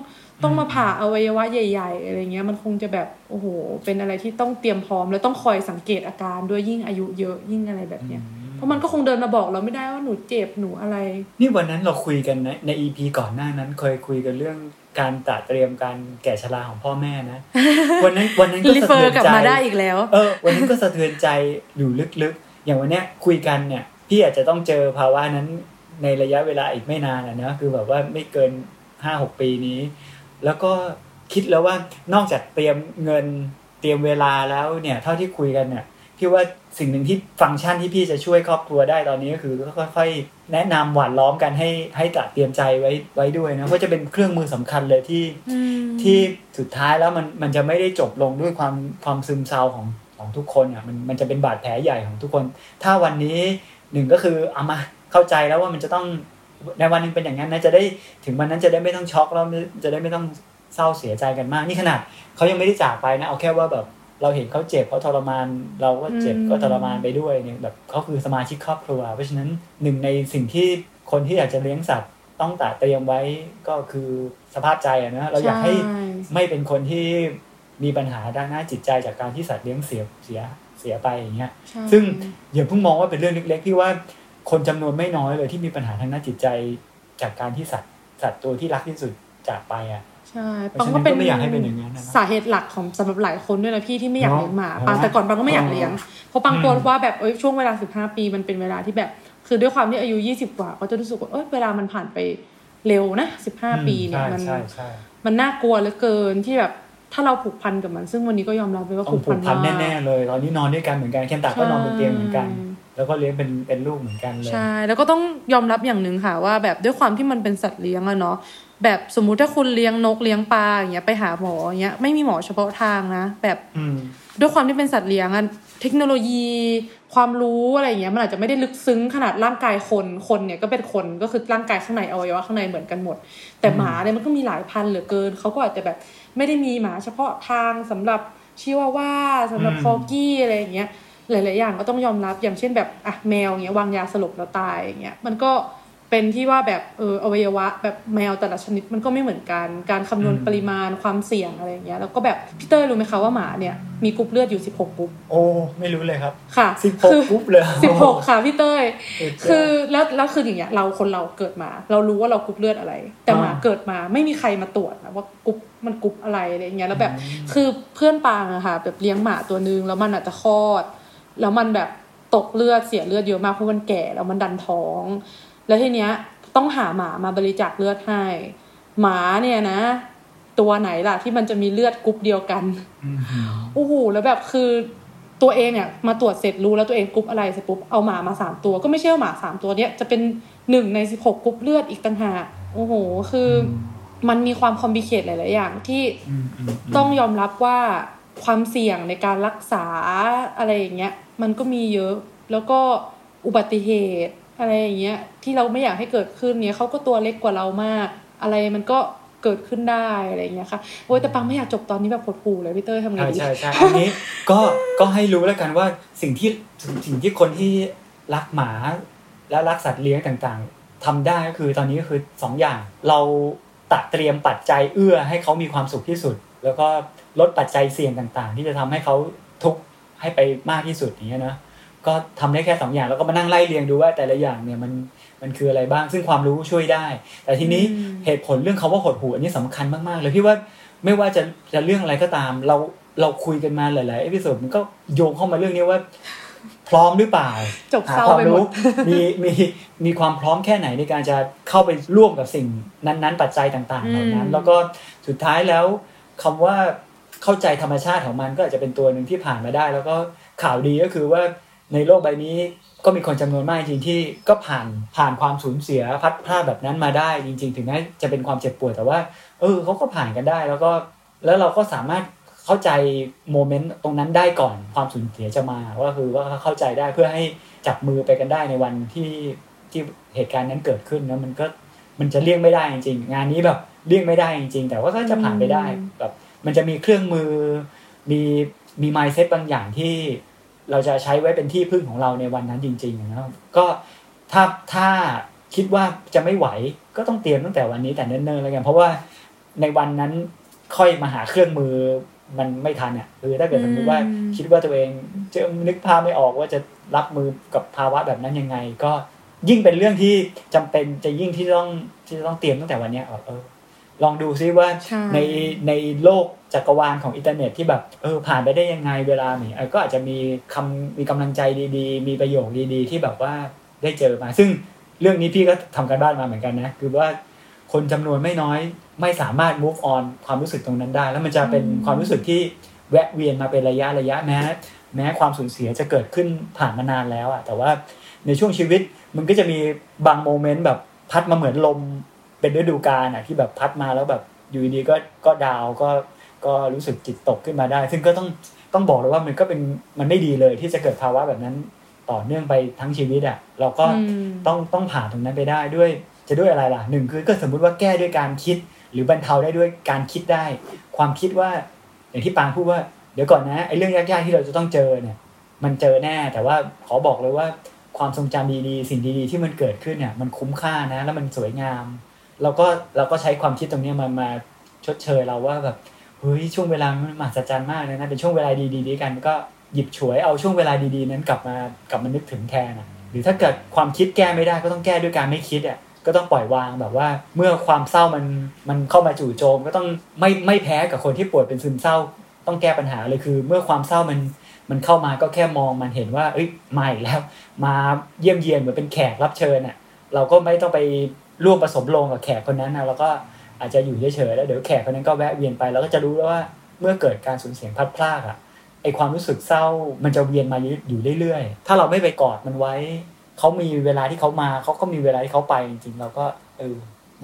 ต้องมาผ่าอวัยวะใหญ่ ๆ อะไรเงี้ย มันคงจะแบบโอ้โห เป็นอะไรที่ต้องเตรียมพร้อม แล้วต้องคอยสังเกตอาการด้วยยิ่งอายุเยอะยิ่งอะไรแบบเนี้ยเพราะมันก็คงเดินมาบอกเราไม่ได้ว่าหนูเจ็บหนูอะไร นี่วันนั้นเราคุยกันในในอีพีก่อนหน้านั้นเคยคุยกันเรื่องการตระเตรียมการแก่ชราของพ่อแม่นะ วันนั้นวันนั้นก็รีสะเฟอเทือร์นกลับใจมาได้อีกแล้ว เออ วันนั้นก็สะเทือนใจอยู่ลึกๆ อย่างวันเนี้ยคุยกันเนี่ยพี่อาจจะต้องเจอภาวะนั้นในระยะเวลาอีกไม่นานอะนะคือแบบว่าไม่เกินห้าหกปีนี้ แล้วก็คิดแล้วว่านอกจากเตรียมเงินเตรียมเวลาแล้วเนี่ย เท่าที่คุยกันเนี่ยพี่ว่าสิ่งหนึ่งที่ฟังก์ชันที่พี่จะช่วยครอบครัวได้ตอนนี้ก็คือค่อยๆแนะนำหวานล้อมกันให้ให้ตระเตรียมใจไว้ไว้ด้วยนะเพราะจะเป็นเครื่องมือสำคัญเลยที่ที่สุดท้ายแล้วมันมันจะไม่ได้จบลงด้วยความความซึมเศร้าของของทุกคนอะมันมันจะเป็นบาดแผลใหญ่ของทุกคน ถ้าวันนี้หนึ่งก็คือเอามาเข้าใจแล้วว่ามันจะต้อง ในวันหนึงเป็นอย่างนั้นนะจะได้ถึงวันนั้นจะได้ไม่ต้องช็อกแล้วจะได้ไม่ต้องเศร้าเสียใจกันมากนี่ขนาดเขายังไม่ได้จากไปนะเอาแค่ว่าแบบเราเห็นเขาเจ็บเขาทรมาน เราก็เจ็บอืมก็ทรมานไปด้วยเนี่ยแบบเขาคือสมาชิกครอบครัว เพราะฉะนั้นหนึ่งในสิ่งที่คนที่อยากจะเลี้ยงสัตว์ ต้องตระเตรียมไว้ก็คือสภาพใจอะนะเราอยากให้ใช่ไม่เป็นคนที่มีปัญหาด้านหน้าจิตใจจากการที่สัตว์เลี้ยงเสียเสียเสียไปอย่างเงี้ยใช่ซึ่งอย่าเพิ่งมองว่าเป็นเรื่องเล็กๆพี่ว่า คนจำนวนไม่น้อยเลยที่มีปัญหาทางด้านจิตใจจากการที่สัตว์สัตว์ตัวที่รักที่สุดจากไปอะใช่เพปัราะงฉะนั้ก็นเป็นก็ไม่อยากให้เป็นอย่างนั้นนะเนอะสาเหตุหลักของสำหรับหลายคนด้วยนะพี่ที่ไม่อยากเนอะเลี้ยงหมาเนอะปังแต่ก่อนปังก็ไม่อยากเลี้ยงเพราะปังกลัวอืมว่าแบบเอ้ยช่วงเวลา15ปีมันเป็นเวลาที่แบบ คือด้วยความที่อายุ20กว่า ก็จะรู้สึกว่าเอ้ยเวลามันผ่านไปเร็วนะ15ปีเนี่ยใช่มันใช่ใช่มันน่ากลัวเหลือเกินที่แบบถ้าเราผูกพันกับมัน ซึ่งวันนี้ก็ยอมรับเลยว่าต้อผูงกผูพักนพันมากแน่ๆเลยตอนนี้นอนด้วยกันเหมือนกันเคนตาก็นอนบนเตียงเหมือนกัน แล้วก็เลี้ยงเป็นเป็นลูกเหมือนกันเลยใช่แล้วก็ต้องยอมรับอย่างหนึ่งค่ะว่า แบบด้วยความที่มันเป็นสัตว์เลี้ยงอะเนาะแบบสมมุติถ้าคุณเลี้ยงนกเลี้ยงปลาอย่างเงี้ยไปหาหมออย่างเงี้ยไม่มีหมอเฉพาะทางนะ แบบอืมด้วยความที่เป็นสัตว์เลี้ยงอะเทคโนโลยี ความรู้อะไรอย่างเงี้ยมันอาจจะไม่ได้ลึกซึ้งขนาดร่างกายคนคนเนี่ยก็เป็นคนก็คือร่างกายข้างในอวัยวะข้างในเหมือนกันหมด แต่หมาเนี่ยมันก็มีหลายพันเหลือเกินเขาก็อาจจะแบบไม่ได้มีหมาเฉพาะทางสำหรับชิวาว่าสำหรับอืมคอกี้อะไรอย่างเงี้ย หลาย ๆ อย่างก็ต้องยอมรับอย่างเช่นแบบอะแมวอย่างเงี้ยวางยาสลบแล้วตายอย่างเงี้ยมันก็เป็นที่ว่าแบบเอออวัยวะ แบบแมวแต่ละชนิดมันก็ไม่เหมือนกัน การคำนวณอืมปริมาณความเสี่ยงอะไรอย่างเงี้ยแล้วก็แบบพี่เต้ยรู้ไหมคะว่าหมาเนี่ยมีกรุ๊ปเลือดอยู่ 16กรุ๊ปโอ้ไม่รู้เลยครับค่ะสิบหกคือปุ๊บเลยสิบหกค่ะพี่เต้ยสุดยอดคือแล้วแล้วคืออย่างเงี้ยเราคนเราเกิดมา เรารู้ว่าเรากรุ๊ปเลือดอะไร แต่หมาอ่าเกิดมาไม่มีใครมาตรวจนะว่ากรุ๊ปมันกรุ๊ปอะไรอะไรอย่างเงี้ยแล้วแบบอืมคือเพื่อนปางอะค่ะแบบเลี้ยงหมาตัวนึงแล้วมันอาจจะคลอด แล้วมันแบบตกเลือดเสียเลือดเยอะมากเพราะมันแก่แล้วมันดันท้อง แล้วทีเนี้ยต้องหาหมามาบริจาคเลือดให้ หมาเนี่ยนะ ตัวไหนล่ะที่มันจะมีเลือดกรุ๊ปเดียวกันอืมโอ้โหแล้วแบบคือตัวเองเนี่ยมาตรวจเสร็จรู้แล้วตัวเองกรุ๊ปอะไรเสร็จปุ๊บเอาหมามาสามตัวก็ไม่ใช่ว่าหมาสามตัวเนี้ยจะเป็นหนึ่งในสิบหกกรุ๊ปเลือดอีกต่างหากโอ้โห คืออมันมีความคอมบิเคตหลาย ๆ อย่างที่อืมอืมมต้องยอมรับว่า ความเสี่ยงในการรักษาอะไรอย่างเงี้ยมันก็มีเยอะ แล้วก็อุบัติเหตุอะไรอย่างเงี้ยที่เราไม่อยากให้เกิดขึ้นเนี่ยเขาก็ตัวเล็กกว่าเรามาก อะไรมันก็เกิดขึ้นได้อะไรอย่างเงี้ยค่ะโอ้ยแต่ปังไม่อยากจบตอนนี้แบบหดหูเลยพี่เต้ยทำไงใช่ดีใช่ใช่อันนี้ก็ก็ให้รู้แล้วกันว่าสิ่งที่สิ่งที่คนที่รักหมาและรักสัตว์เลี้ยงต่างๆทำได้ก็คือตอนนี้ก็คือสองอย่างเราตัดเตรียมปัจจัยเอื้อให้เขามีความสุขที่สุด แล้วก็ ลดปัจจัยเสี่ยงต่าง ๆ ที่จะทำให้เขาทุกข์ให้ไปมากที่สุดอย่างเงี้ยนะก็ทำได้แค่สองอย่างแล้วก็มานั่งไล่เรียงดูว่าแต่ละอย่างเนี่ยมันมันคืออะไรบ้างซึ่งความรู้ช่วยได้ แต่ทีนี้อืมเหตุผลเรื่องคำว่าหดหู่อันนี้สำคัญมากๆเลยพี่ว่าไม่ว่าจะจะเรื่องอะไรก็ตาม เราเราคุยกันมาหลายๆ episode มันก็โยงเข้ามาเรื่องนี้ว่า พร้อมหรือเปล่าจบหาเศร้าความไปหมรู้ดมีมีมีความพร้อมแค่ไหนในการจะเข้าไปร่วมกับสิ่งนั้น ๆ ปัจจัยต่างๆเหล่านั้นอืมแล้วก็สุดท้ายแล้วคำว่า เข้าใจธรรมชาติของมันก็อาจจะเป็นตัวหนึ่งที่ผ่านมาได้ แล้วก็ข่าวดีก็คือว่าในโลกใบนี้ก็มีคนจำนวนมากจริงที่ก็ผ่านผ่านความสูญเสียพัดพลาดแบบนั้นมาได้จริง ๆ ถึงแม้จะเป็นความเจ็บปวดแต่ว่า เออเขาก็ผ่านกันได้ แล้วก็แล้วเราก็สามารถเข้าใจโมเมนต์ตรงนั้นได้ก่อนความสูญเสียจะมาก็คือว่าเข้าใจได้เพื่อให้จับมือไปกันได้ในวันที่ที่เหตุการณ์นั้นเกิดขึ้นนะมันก็มันจะเลี่ยงไม่ได้จริงๆ งานนี้แบบเลี่ยงไม่ได้จริงๆ แต่ว่าก็จะผ่านไปได้แบบ มันจะมีเครื่องมือ มีมีไมซ์เซ็ตบางอย่างที่เราจะใช้ไว้เป็นที่พึ่งของเราในวันนั้นจริงๆนะครับก็ถ้าถ้าคิดว่าจะไม่ไหวก็ต้องเตรียมตั้งแต่วันนี้แต่เนิ่นๆแล้วกันเพราะว่าในวันนั้นค่อยมาหาเครื่องมือมันไม่ทันอะคือถ้าเกิดสมมติว่าอืมคิดว่าตัวเองจะนึกภาพไม่ออกว่าจะรับมือกับภาวะแบบนั้นยังไง ก็ยิ่งเป็นเรื่องที่จำเป็นจะยิ่งที่ต้องที่จะต้องเตรียมตั้งแต่วันเนี้ยเออ ลองดูซิว่าใช่ในในโลกจักรวาลของอินเทอร์เน็ตที่แบบเออผ่านไปได้ยังไงเวลาเนี่ยเออก็อาจจะมีคำมีกำลังใจดีๆ มีประโยคดีๆ ที่แบบว่าได้เจอมา ซึ่งเรื่องนี้พี่ก็ทำการบ้านมาเหมือนกันนะ คือว่าคนจำนวนไม่น้อยไม่สามารถ move on ความรู้สึกตรงนั้นได้ แล้วมันจะเป็นความรู้สึกที่แวะเวียนมาเป็นระยะระยะแม้แม้ความสูญเสียจะเกิดขึ้นผ่านมานานแล้วอะแต่ว่าในช่วงชีวิตมันก็จะมีบางโมเมนต์แบบพัดมาเหมือนลม เป็นฤดูกาลอะที่แบบพัดมาแล้วแบบอยู่ดีๆก็ก็ดาวก็ก็รู้สึกจิตตกขึ้นมาได้ ซึ่งก็ต้องต้องบอกเลยว่ามันก็เป็นมันไม่ดีเลยที่จะเกิดภาวะแบบนั้นต่อเนื่องไปทั้งชีวิตอะเราก็อืมต้องต้องผ่านตรงนั้นไปได้ด้วย จะด้วยอะไรล่ะหนึ่งคือก็สมมุติว่าแก้ด้วยการคิด หรือบรรเทาได้ด้วยการคิดได้ ความคิดว่า อย่างที่ปางพูดว่าเดี๋ยวก่อนนะไอ้เรื่องยากๆที่เราจะต้องเจอเนี่ย มันเจอแน่แต่ว่าขอบอกเลยว่าความทรงจำดีๆ สิ่งดีๆ ที่มันเกิดขึ้นเนี่ย มันคุ้มค่านะ แล้วมันสวยงาม เราก็เราก็ใช้ความคิดตรงนี้มามาชดเชยเราว่าแบบเฮ้ยช่วงเวลามันมหัศจรรย์มากเลยนะเป็นช่วงเวลาดีๆด้วยกันก็หยิบฉวยเอาช่วงเวลาดีๆนั้นกลับมากลับมานึกถึงแทนอะหรือถ้าเกิดความคิดแก้ไม่ได้ก็ต้องแก้ด้วยการไม่คิดอะก็ต้องปล่อยวางแบบว่า เมื่อความเศร้ามันมันเข้ามาจู่โจม ก็ต้องไม่ไม่แพ้กับคนที่ป่วยเป็นซึมเศร้า ต้องแก้ปัญหาเลยคือ เมื่อความเศร้ามันมันเข้ามาก็แค่มองมันเห็นว่า เอ้ยมาอีกแล้ว มาเยี่ยมเยียนเหมือนเป็นแขกรับเชิญอะเราก็ไม่ต้องไป ร่วมผสมลงกับแขกคนนั้นนะเราก็อาจจะอยู่เฉยๆแล้วเดี๋ยวแขกคนนั้นก็แวะเวียนไปเราก็จะรู้แล้วว่าเมื่อเกิดการสูญเสียพลัดพรากอะไอความรู้สึกเศร้ามันจะเวียนมาอยู่เรื่อยๆ ถ้าเราไม่ไปกอดมันไว้ เขามีเวลาที่เขามาเขาก็มีเวลาที่เขาไปจริงๆเราก็เออ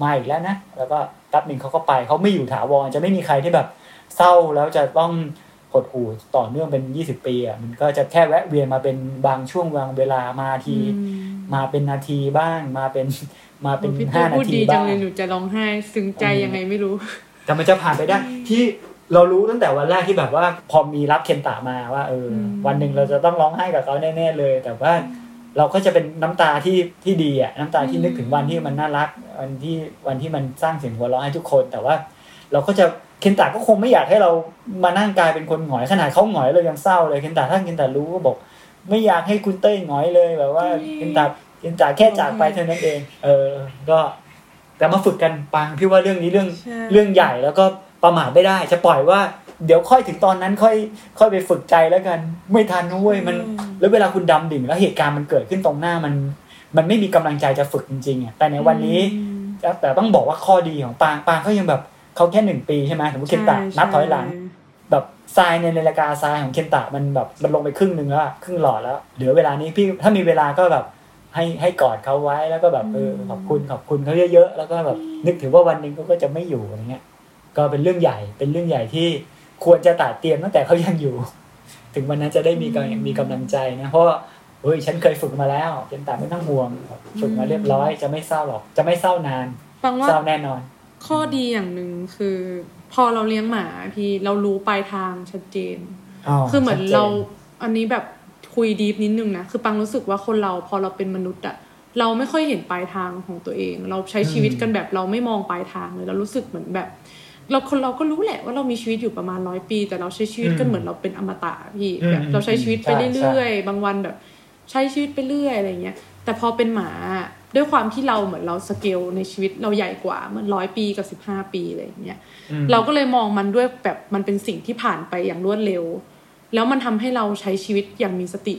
มาอีกแล้วนะ แล้วก็แป๊บหนึ่งเขาก็ไปเขาไม่อยู่ถาวรจะไม่มีใครที่แบบเศร้าแล้วจะต้องหดหู่ต่อเนื่องเป็นยี่สิบปีอะมันก็จะแค่แวะเวียนมาเป็นบางช่วงบางเวลามาที มาเป็นนาทีบ้างมาเป็น มาเป็นพี่ห้าตู้นาพูดทีดีจับ้างงเลยหนูจะร้องไห้ซึ้งใจเออยังไงไม่รู้ แต่มันจะผ่านไปได้ที่เรารู้ตั้งแต่วันแรกที่แบบว่าพอมีรับเคนตะมาว่าเอออมวันหนึ่งเราจะต้องร้องไห้กับเขาแน่ๆเลย แต่ว่าเราก็จะเป็นน้ำตาที่ที่ดีอะน้ำตาที่นึกถึงวันที่มันน่ารักวันที่วันที่มันสร้างเสียงหัวเราะให้ทุกคน แต่ว่า เราก็จะเคนตะก็คงไม่อยากให้เรามานั่งกลายเป็นคนหงอยขนาดเขาหงอยเรายังเศร้าเลยเคนตะถ้าเคนตะรู้ก็บอก ไม่อยากให้คุณเต้ยหงอยเลยแบบว่าอืมเคนตะ เคนตะแค่จากไปเท่านั้นเอง เออ ก็แต่มาฝึกกันปังพี่ว่าเรื่องนี้เรื่องใช่เรื่องใหญ่แล้วก็ประมาทไม่ได้ จะปล่อยว่าเดี๋ยวค่อยถึงตอนนั้นค่อย ค่อยไปฝึกใจแล้วกัน ไม่ทันนะเว้ยมัน แล้วเวลาคุณดำดิ่งแล้วเหตุการณ์มันเกิดขึ้นตรงหน้ามัน มันไม่มีกำลังใจจะฝึกจริงๆอะแต่ในวันนี้แต่แต่ต้องบอกว่าข้อดีของปางปางเขายังแบบเขาแค่หนึ่งปีใช่ไหมสมมติเคนตะนับถอยหลัง แบบทรายในนาฬิกาทรายของเคนตะมันแบบมันลงไปครึ่งหนึ่งแล้วอะครึ่งหลอดแล้วเหลือเวลานี้พี่ถ้ามีเวลาก็แบบ ให้ให้กอดเขาไว้แล้วก็แบบเออขอบคุณขอบคุณเขาเยอะๆแล้วก็แบบนึกถึงว่าวันหนึ่งเขาก็จะไม่อยู่อะไรเงี้ย ก็เป็นเรื่องใหญ่เป็นเรื่องใหญ่ที่ควรจะตัดเตรียมตั้งแต่เขายังอยู่ ถึงวันนั้นจะได้มีกำลังมีกำลังใจนะเพราะว่าเฮ้ยฉันเคยฝึกมาแล้วเคนตะไม่ต้องห่วงฝึกมาเรียบร้อย จะไม่เศร้าหรอก จะไม่เศร้านานฟังว่าเศร้าแน่นอน ข้อดีอย่างหนึ่งคือ พอเราเลี้ยงหมาพี่เรารู้ปลายทางชัดเจนคือเหมือนชัดจเราอันนี้แบบ คุยดีฟนิดนึงนะ คือปังรู้สึกว่าคนเราพอเราเป็นมนุษย์อะเราไม่ค่อยเห็นปลายทางของตัวเอง เราใช้ชีวิตกันแบบเราไม่มองปลายทางเลยเรารู้สึกเหมือนแบบ เราคนเราก็รู้แหละว่าเรามีชีวิตอยู่ประมาณร้อยปี แต่เราใช้ชีวิตกันเหมือนเราเป็นอมตะพี่แบบเราใช้ชีวิตไปเรื่อยๆบางวันแบบ ใช้ชีวิตไปเรื่อยอะไรเงี้ยแต่พอเป็นหมาด้วยความที่เราเหมือนเราสเกลในชีวิตเราใหญ่กว่าเหมือนร้อยปีกับสิบห้าปีอะไรอย่างเงี้ยอืมเราก็เลยมองมันด้วยแบบมันเป็นสิ่งที่ผ่านไปอย่างรวดเร็ว แล้วมันทำให้เราใช้ชีวิตอย่างมีสติ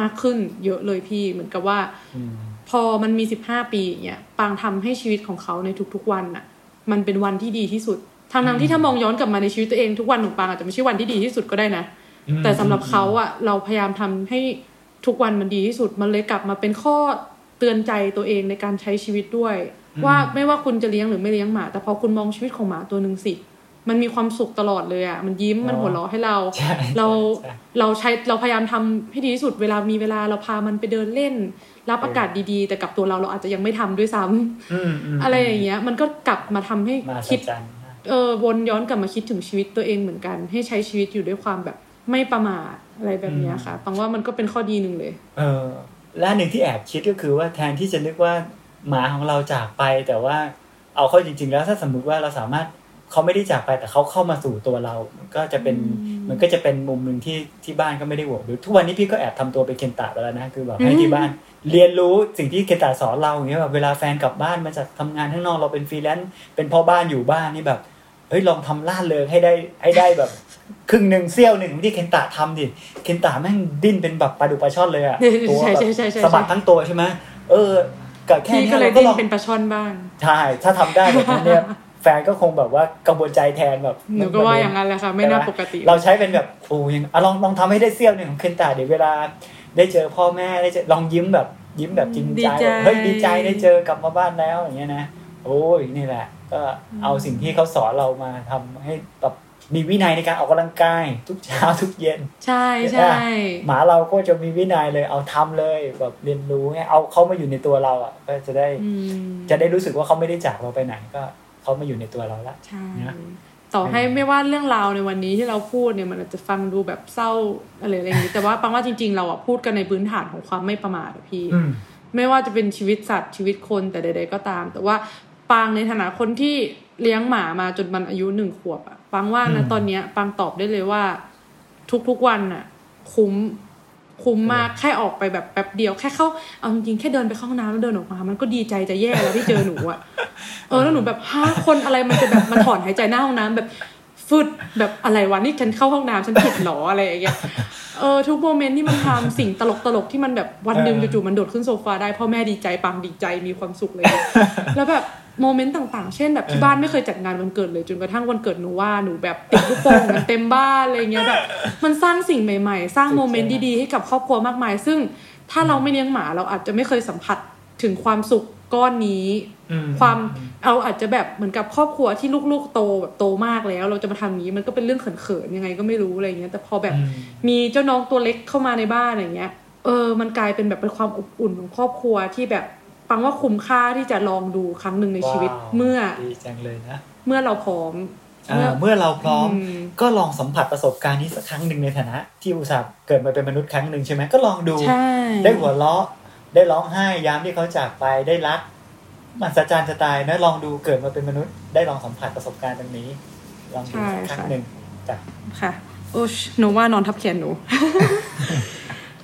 มากขึ้นเยอะเลยพี่เหมือนกับว่าอืมพอมันมีสิบห้าปีอย่างเงี้ยปางทำให้ชีวิตของเขาในทุกๆวันน่ะมันเป็นวันที่ดีที่สุดทางทางๆที่ถ้ามองย้อนกลับมาในชีวิตตัวเองทุกวันของปางอาจจะไม่ใช่วันที่ดีที่สุดก็ได้นะ แต่สำหรับเขาอะเราพยายามทำให้ทุกวันมันดีที่สุดมันเลยกลับมาเป็นข้อเตือนใจตัวเองในการใช้ชีวิตด้วย ว่าไม่ว่าคุณจะเลี้ยงหรือไม่เลี้ยงหมา แต่พอคุณมองชีวิตของหมาตัวหนึ่งสิ มันมีความสุขตลอดเลยอะมันยิ้มมันหัวเราะให้เราใช่เราใช่เราใช้เราพยายามทำให้ดีที่สุดเวลามีเวลาเราพามันไปเดินเล่น รับอากาศดีๆ แต่กับตัวเราเราอาจจะยังไม่ทำด้วยซ้ำอืมมอะไรอย่างเงี้ย มันก็กลับมาทำให้มาคิดสัจจันเออวนย้อนกลับมาคิดถึงชีวิตตัวเองเหมือนกัน ให้ใช้ชีวิตอยู่ด้วยความแบบไม่ประมาทอะไรแบบเนี้ยค่ะปังว่ามันก็เป็นข้อดีหนึ่งเลย เออและอันหนึ่งที่แอบคิดก็คือว่าแทนที่จะนึกว่าหมาของเราจากไปแต่ว่าเอาเข้าจริง ๆ แล้วถ้าสมมุติว่าเราสามารถ เขาไม่ได้จากไปแต่เขาเข้ามาสู่ตัวเรา มันก็จะเป็นอืมมันก็จะเป็นมุมหนึ่งที่ที่บ้านก็ไม่ได้ห่วงหรือทุกวันนี้พี่ก็แอบทำตัวเป็นเคนตะไปแล้วนะคือแบบให้ที่บ้าน เรียนรู้สิ่งที่เคนตะสอนเราอย่างเงี้ยแบบเวลาแฟนกลับบ้านมาจากทำงานข้างนอกเราเป็นฟรีแลนซ์เป็นพ่อบ้านอยู่บ้านนี่แบบเฮ้ยลองทำล่าเริงให้ได้ให้ได้แบบ ครึ่งหนึ่งเสี้ยวหนึ่งที่เคนตะทำดิเคนตะแม่งดิ้นเป็นแบบปลาดุกปลาช่อนเลยอะตัวใช่แบบใช่ใช่ใช่สะบัดทั้งตัวใช่ไหมเออกับแค่พี่นี้ก็เลยราก็ดิ้นลองเป็นปลาช่อนบ้างใช่ถ้าทำได้แบบนั้นเนี่ย แฟนก็คงแบบว่ากังวลใจแทนแบบหนูก็ว่าอย่างนั้นแหละค่ะไม่น่าปกติ เราใช้เป็นแบบโอ้ยังอะลองลองทำให้ได้เสี้ยวหนึ่งของเคนตะเดี๋ยวเวลา ได้เจอพ่อแม่ได้เจอลองยิ้มแบบยิ้มแบบจริงดีใจใจเฮ้ยดีใจได้เจอกลับมาบ้านแล้วอย่างเงี้ยนะโอ้ยนี่แหละ ก็เอาสิ่งที่เขาสอนเรามาทำให้แบบมีวินัยในการออกกำลังกาย ทุกเช้าทุกเย็น ใช่ใช่หมาเราก็จะมีวินัยเลยเอาทำเลยแบบเรียนรู้ให้เอาเขามาอยู่ในตัวเราอะก็จะได้อืมจะได้รู้สึกว่าเขาไม่ได้จากเราไปไหนก็ เขามาอยู่ในตัวเราละใช่นะต่อให้ไม่ว่าเรื่องราวในวันนี้ที่เราพูดเนี่ยมันอาจจะฟังดูแบบเศร้าอะไรอะไรอย่างนี้ แต่ว่าปังว่าจริง ๆ เราอะพูดกันในพื้นฐานของความไม่ประมาทอะพี่อืมไม่ว่าจะเป็นชีวิตสัตว์ชีวิตคนแต่ใด ๆ ก็ตาม แต่ว่าปางในฐานะคนที่เลี้ยงหมามาจนมันอายุหนึ่งขวบอะปางว่านะอืมตอนเนี้ยปางตอบได้เลยว่า ทุกๆวันอะคุ้ม คุ้มมากแค่ออกไปแบบแป๊บเดียวแค่เข้าเอาจริงๆแค่เดินไปเข้าห้องน้ำแล้วเดินออกมามันก็ดีใจจะแย่แล้วที่เจอหนูอะเออแล้วหนูแบบฮ่าคนอะไรมันจะแบบมาถอนหายใจหน้าห้องน้ำแบบฟึดแบบอะไรวะนี่ฉันเข้าห้องน้ำฉันผิดเหรออะไรอย่างเงี้ยเออทุก moment ที่มันทำสิ่งตลกตลกๆที่มันแบบวันหนึ่งเออจู่ๆมันโดดขึ้นโซฟาได้พ่อแม่ดีใจปังดีใจมีความสุขเลย แล้วแบบ moment ต่างๆ เช่นแบบที่บ้านไม่เคยจัดงานวันเกิดเลยจนกระทั่งวันเกิดหนูว่าหนูแบบติดลูกโป่งกันเต็มบ้านอะไรเงี้ยแบบมันสร้างสิ่งใหม่ ๆ สร้าง moment ดีๆให้กับครอบครัวมากมาย ซึ่งถ้าเราไม่เลี้ยงหมาเราอาจจะไม่เคยสัมผัสถึงความสุขก้อนนี้อืมความเราอาจจะแบบเหมือนกับครอบครัวที่ลูกๆโตแบบโตมากแล้ว เราจะมาทำอย่างนี้มันก็เป็นเรื่องเขินๆยังไงก็ไม่รู้อะไรเงี้ย แต่พอแบบอืมมีเจ้าน้องตัวเล็กเข้ามาในบ้านอะไรเงี้ยเออ มันกลายเป็นแบบเป็นความอบอุ่นของครอบครัวที่แบบ ปังว่าคุ้มค่าที่จะลองดูครั้งหนึ่งในชีวิตว้าวเมื่อดีจังเลยนะเมื่อเราพร้อมอ่าเมื่อเราพร้อมอืมก็ลองสัมผัสประสบการณ์นี้สักครั้งหนึ่งในฐานะ ที่อุตส่าห์เกิดมาเป็นมนุษย์ครั้งหนึ่งใช่ไหมก็ลองดูใช่ได้หัวเราะได้ร้องไห้ยามที่เขาจากไปได้รักมันสัจจานจะตายนะลองดูเกิดมาเป็นมนุษย์ ได้ลองสัมผัสประสบการณ์ตรงนี้ ลองดูสักครั้งหนึ่งจ้ะค่ะโอ้ชโนว่านอนทับแขนหนู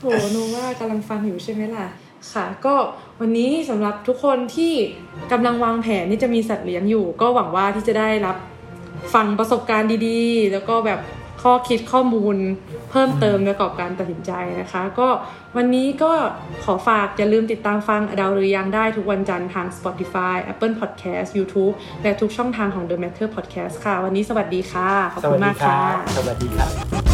โหโนว่ากำลังฟังอยู่ใช่ไหมล่ะ ค่ะก็วันนี้สำหรับทุกคนที่กำลังวางแผนที่จะมีสัตว์เลี้ยงอยู่ ก็หวังว่าที่จะได้รับฟังประสบการณ์ดีๆ แล้วก็แบบข้อคิดข้อมูลเพิ่มเติมประกอบการตัดสินใจนะคะ ก็วันนี้ก็ขอฝากอย่าลืมติดตามฟังอดาวหรือยังได้ทุกวันจันทร์ทาง Spotify Apple Podcast YouTube และทุกช่องทางของ The Matter Podcast ค่ะ วันนี้สวัสดีค่ะ ขอบคุณมากค่ะ สวัสดีครับ